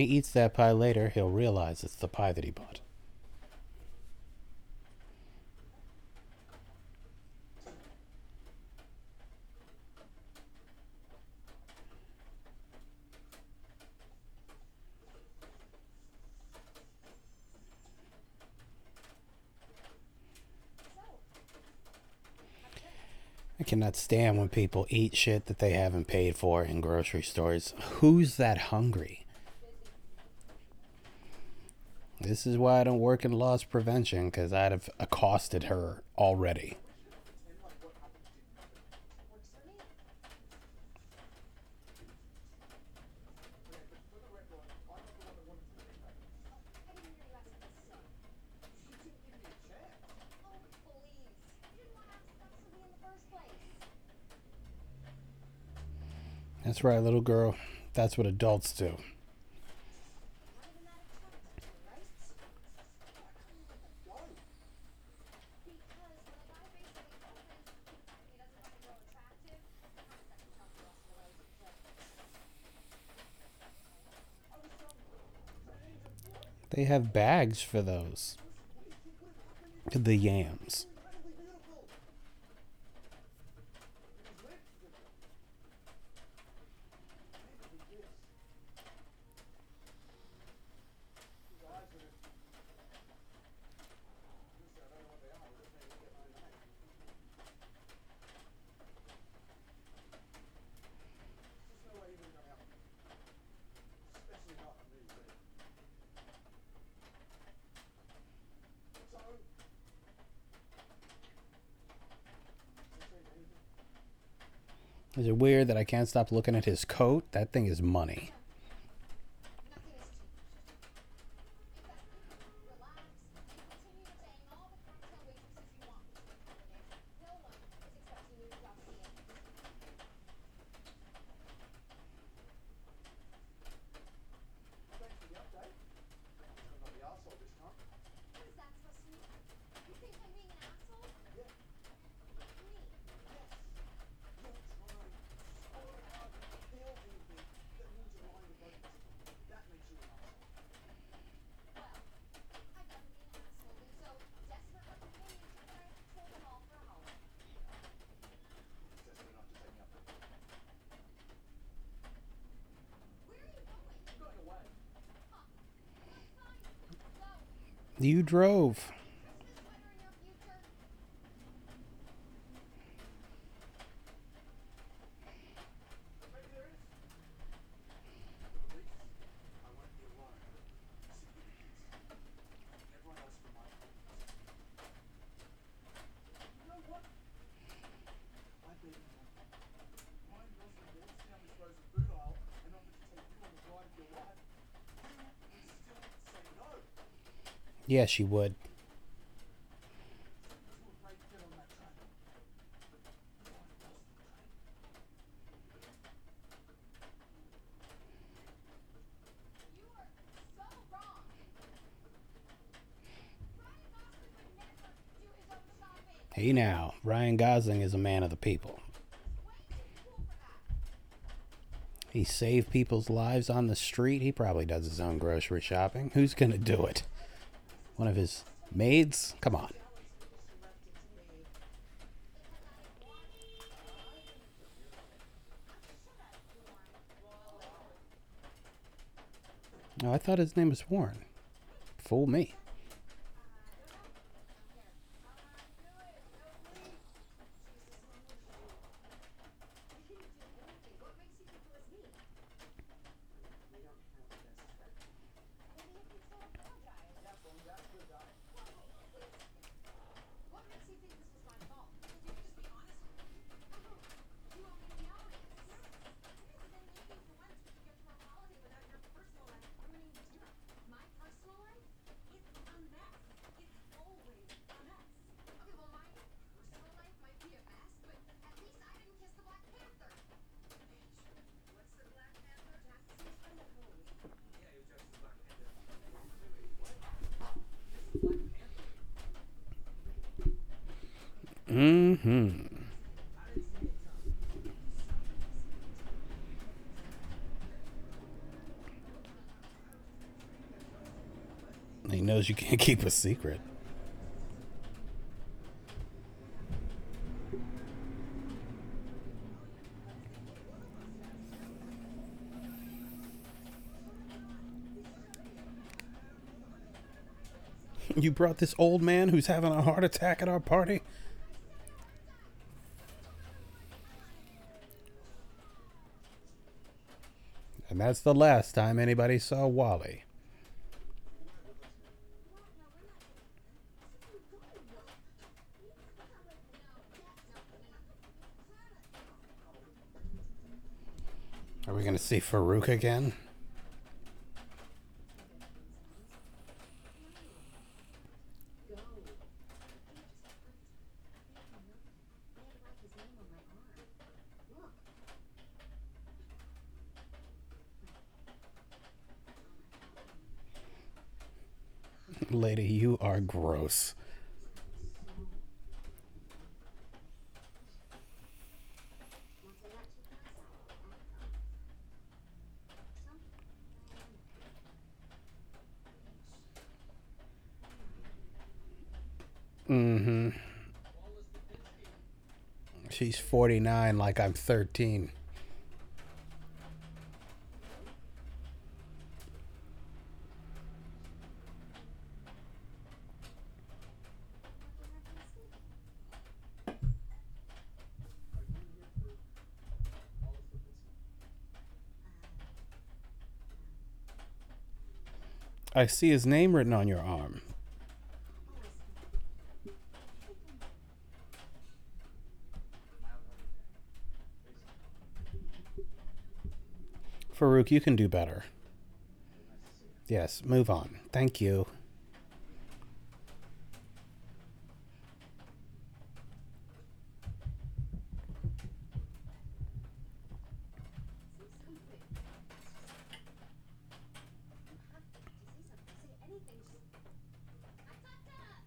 he eats that pie later, he'll realize it's the pie that he bought. I cannot stand when people eat shit that they haven't paid for in grocery stores. Who's that hungry? This is why I don't work in loss prevention because I'd have accosted her already. That's right, little girl. That's what adults do. They have bags for those. The yams. that I can't stop looking at his coat. That thing is money. Yes, you would. Hey now, Ryan Gosling is a man of the people. He saved people's lives on the street. He probably does his own grocery shopping. Who's going to do it? One of his maids? Come on. Oh, I thought his name was Warren. Fool me. knows you can't keep a secret. You brought this old man who's having a heart attack at our party? And that's the last time anybody saw Wally. see Farouk again. Lady, you are gross. Like I'm 13. I see his name written on your arm. Farouk, you can do better. Yes, move on. Thank you. Say anything. Just. Atata!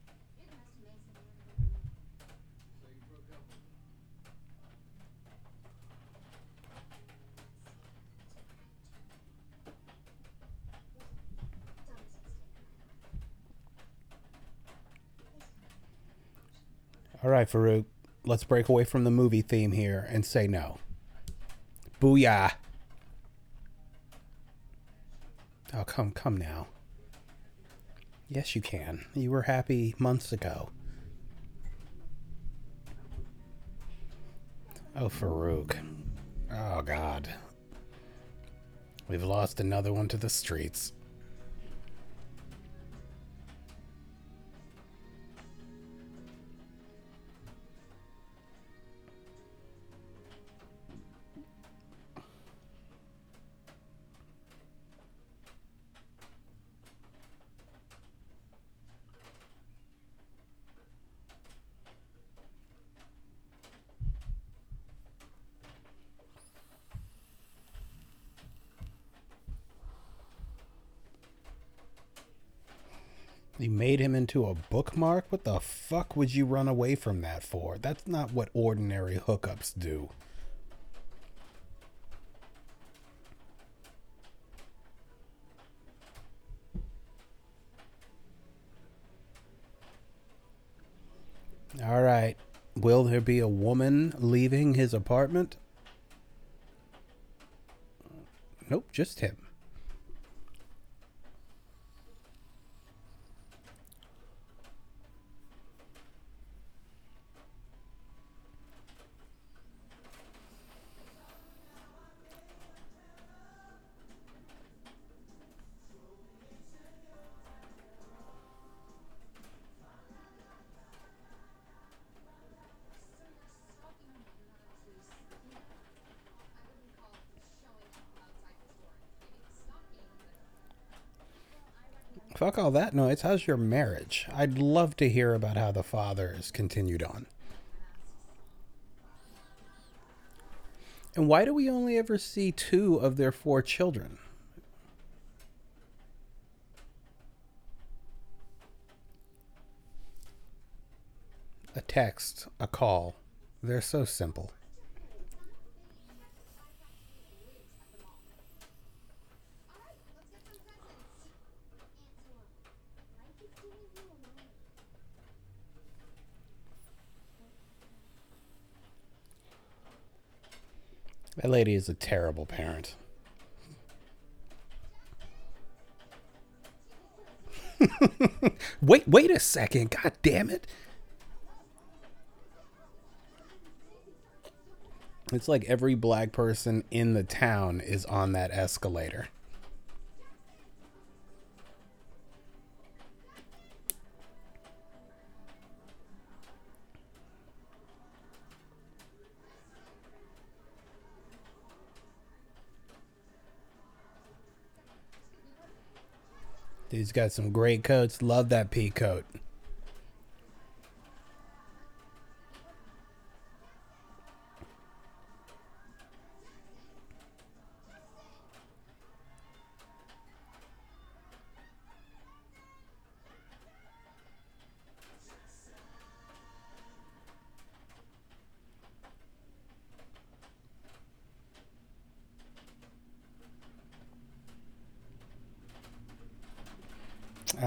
You're the most amazing man I've ever met. So you broke up with Dumbest mistake of my life. All right, Farouk, let's break away from the movie theme here and say no. Booyah. Oh, come, come now. Yes, you can. You were happy months ago. Oh, Farouk. Oh, God. We've lost another one to the streets. Made him into a bookmark? What the fuck would you run away from that for? That's not what ordinary hookups do. All right. Will there be a woman leaving his apartment? Nope, just him. All that noise. How's your marriage? I'd love to hear about how the father has continued on. And why do we only ever see two of their four children? A text, a call. They're so simple. Alright, let's get some presents. Answer. Life is doing you alone. That lady is a terrible parent. wait, wait a second. God damn it. It's like every black person in the town is on that escalator. Dude's got some great coats. Love that pea coat.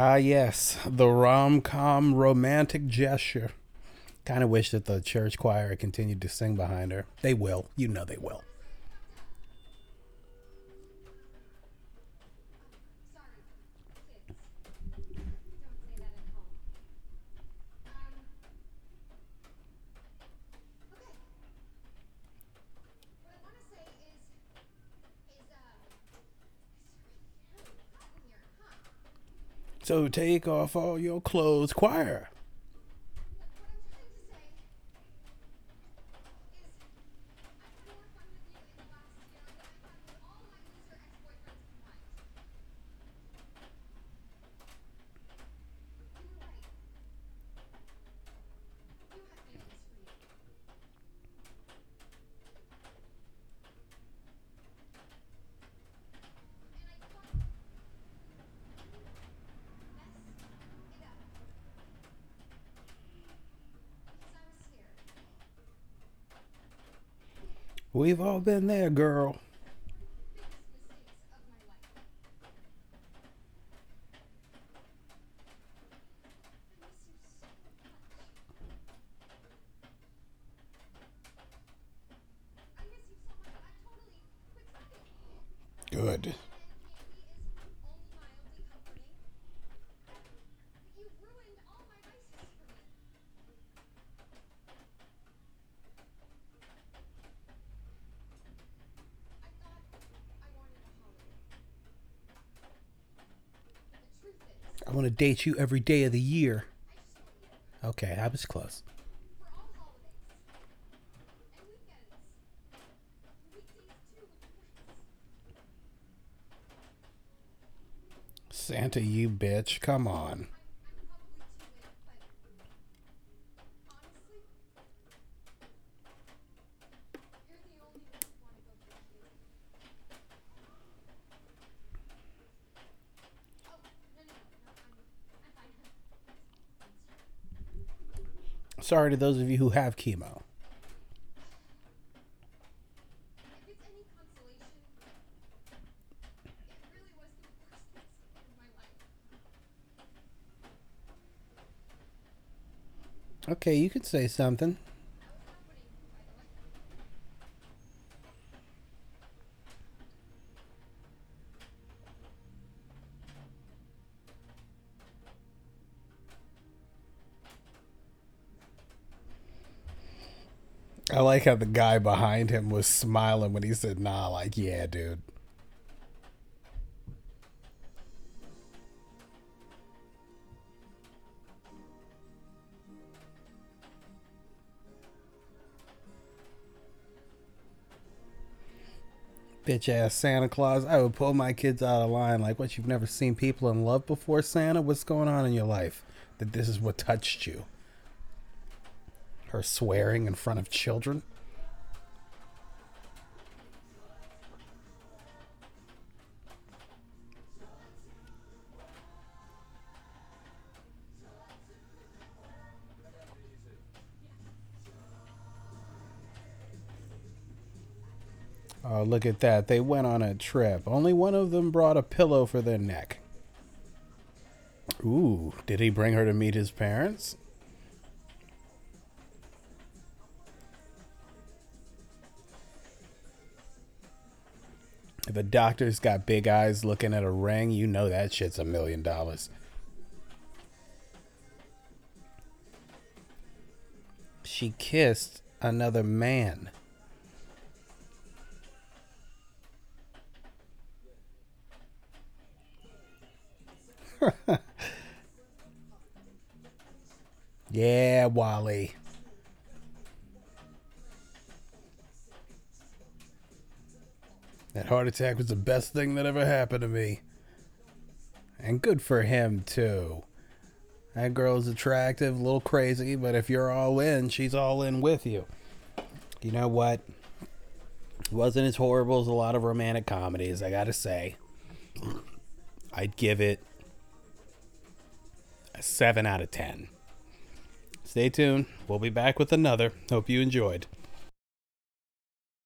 Ah, yes, the rom com romantic gesture. Kind of wish that the church choir continued to sing behind her. They will. You know they will. Sorry, kids. Don't say that at home. Um. Okay. What I want to say is, is uh, it's really hot in here, huh? So take off all your clothes, choir. What I'm trying to say is, I've had more fun with you in the last year than I've had with all my loser ex-boyfriends combined. You were right. You have feelings for me. And I thought mess it up. Because I was scared. We've all been there, girl. biggest mistakes of my life. I miss you so much. I miss you so much. I totally quit trying. Good. And candy is only mildly comforting. You ruined all my vices for me. I thought I wanted a holidate. But the truth is, I want to date you every day of the year. Okay, I was close. Santa, you bitch. Come on. I'm, I'm probably too late, but honestly, you're the only one who want to go through here. Oh, no, no, no, no, I'm, I'm fine. Sorry to those of you who have chemo. Okay, you could say something. That was happening, by the way. I like how the guy behind him was smiling when he said, nah, like, yeah, dude. Bitch ass Santa Claus. I would pull my kids out of line like, what, you've never seen people in love before, Santa? What's going on in your life? That this is what touched you? Her swearing in front of children? Oh, look at that. They went on a trip. Only one of them brought a pillow for their neck. Ooh, did he bring her to meet his parents? If a doctor's got big eyes looking at a ring, you know that shit's a million dollars. She kissed another man. Yeah, Wally. That heart attack was the best thing that ever happened to me. And good for him, too. That girl's attractive, a little crazy, but if you're all in, she's all in with you. You know what? It wasn't as horrible as a lot of romantic comedies, I gotta say. I'd give it a 7 out of 10. Stay tuned. We'll be back with another. Hope you enjoyed.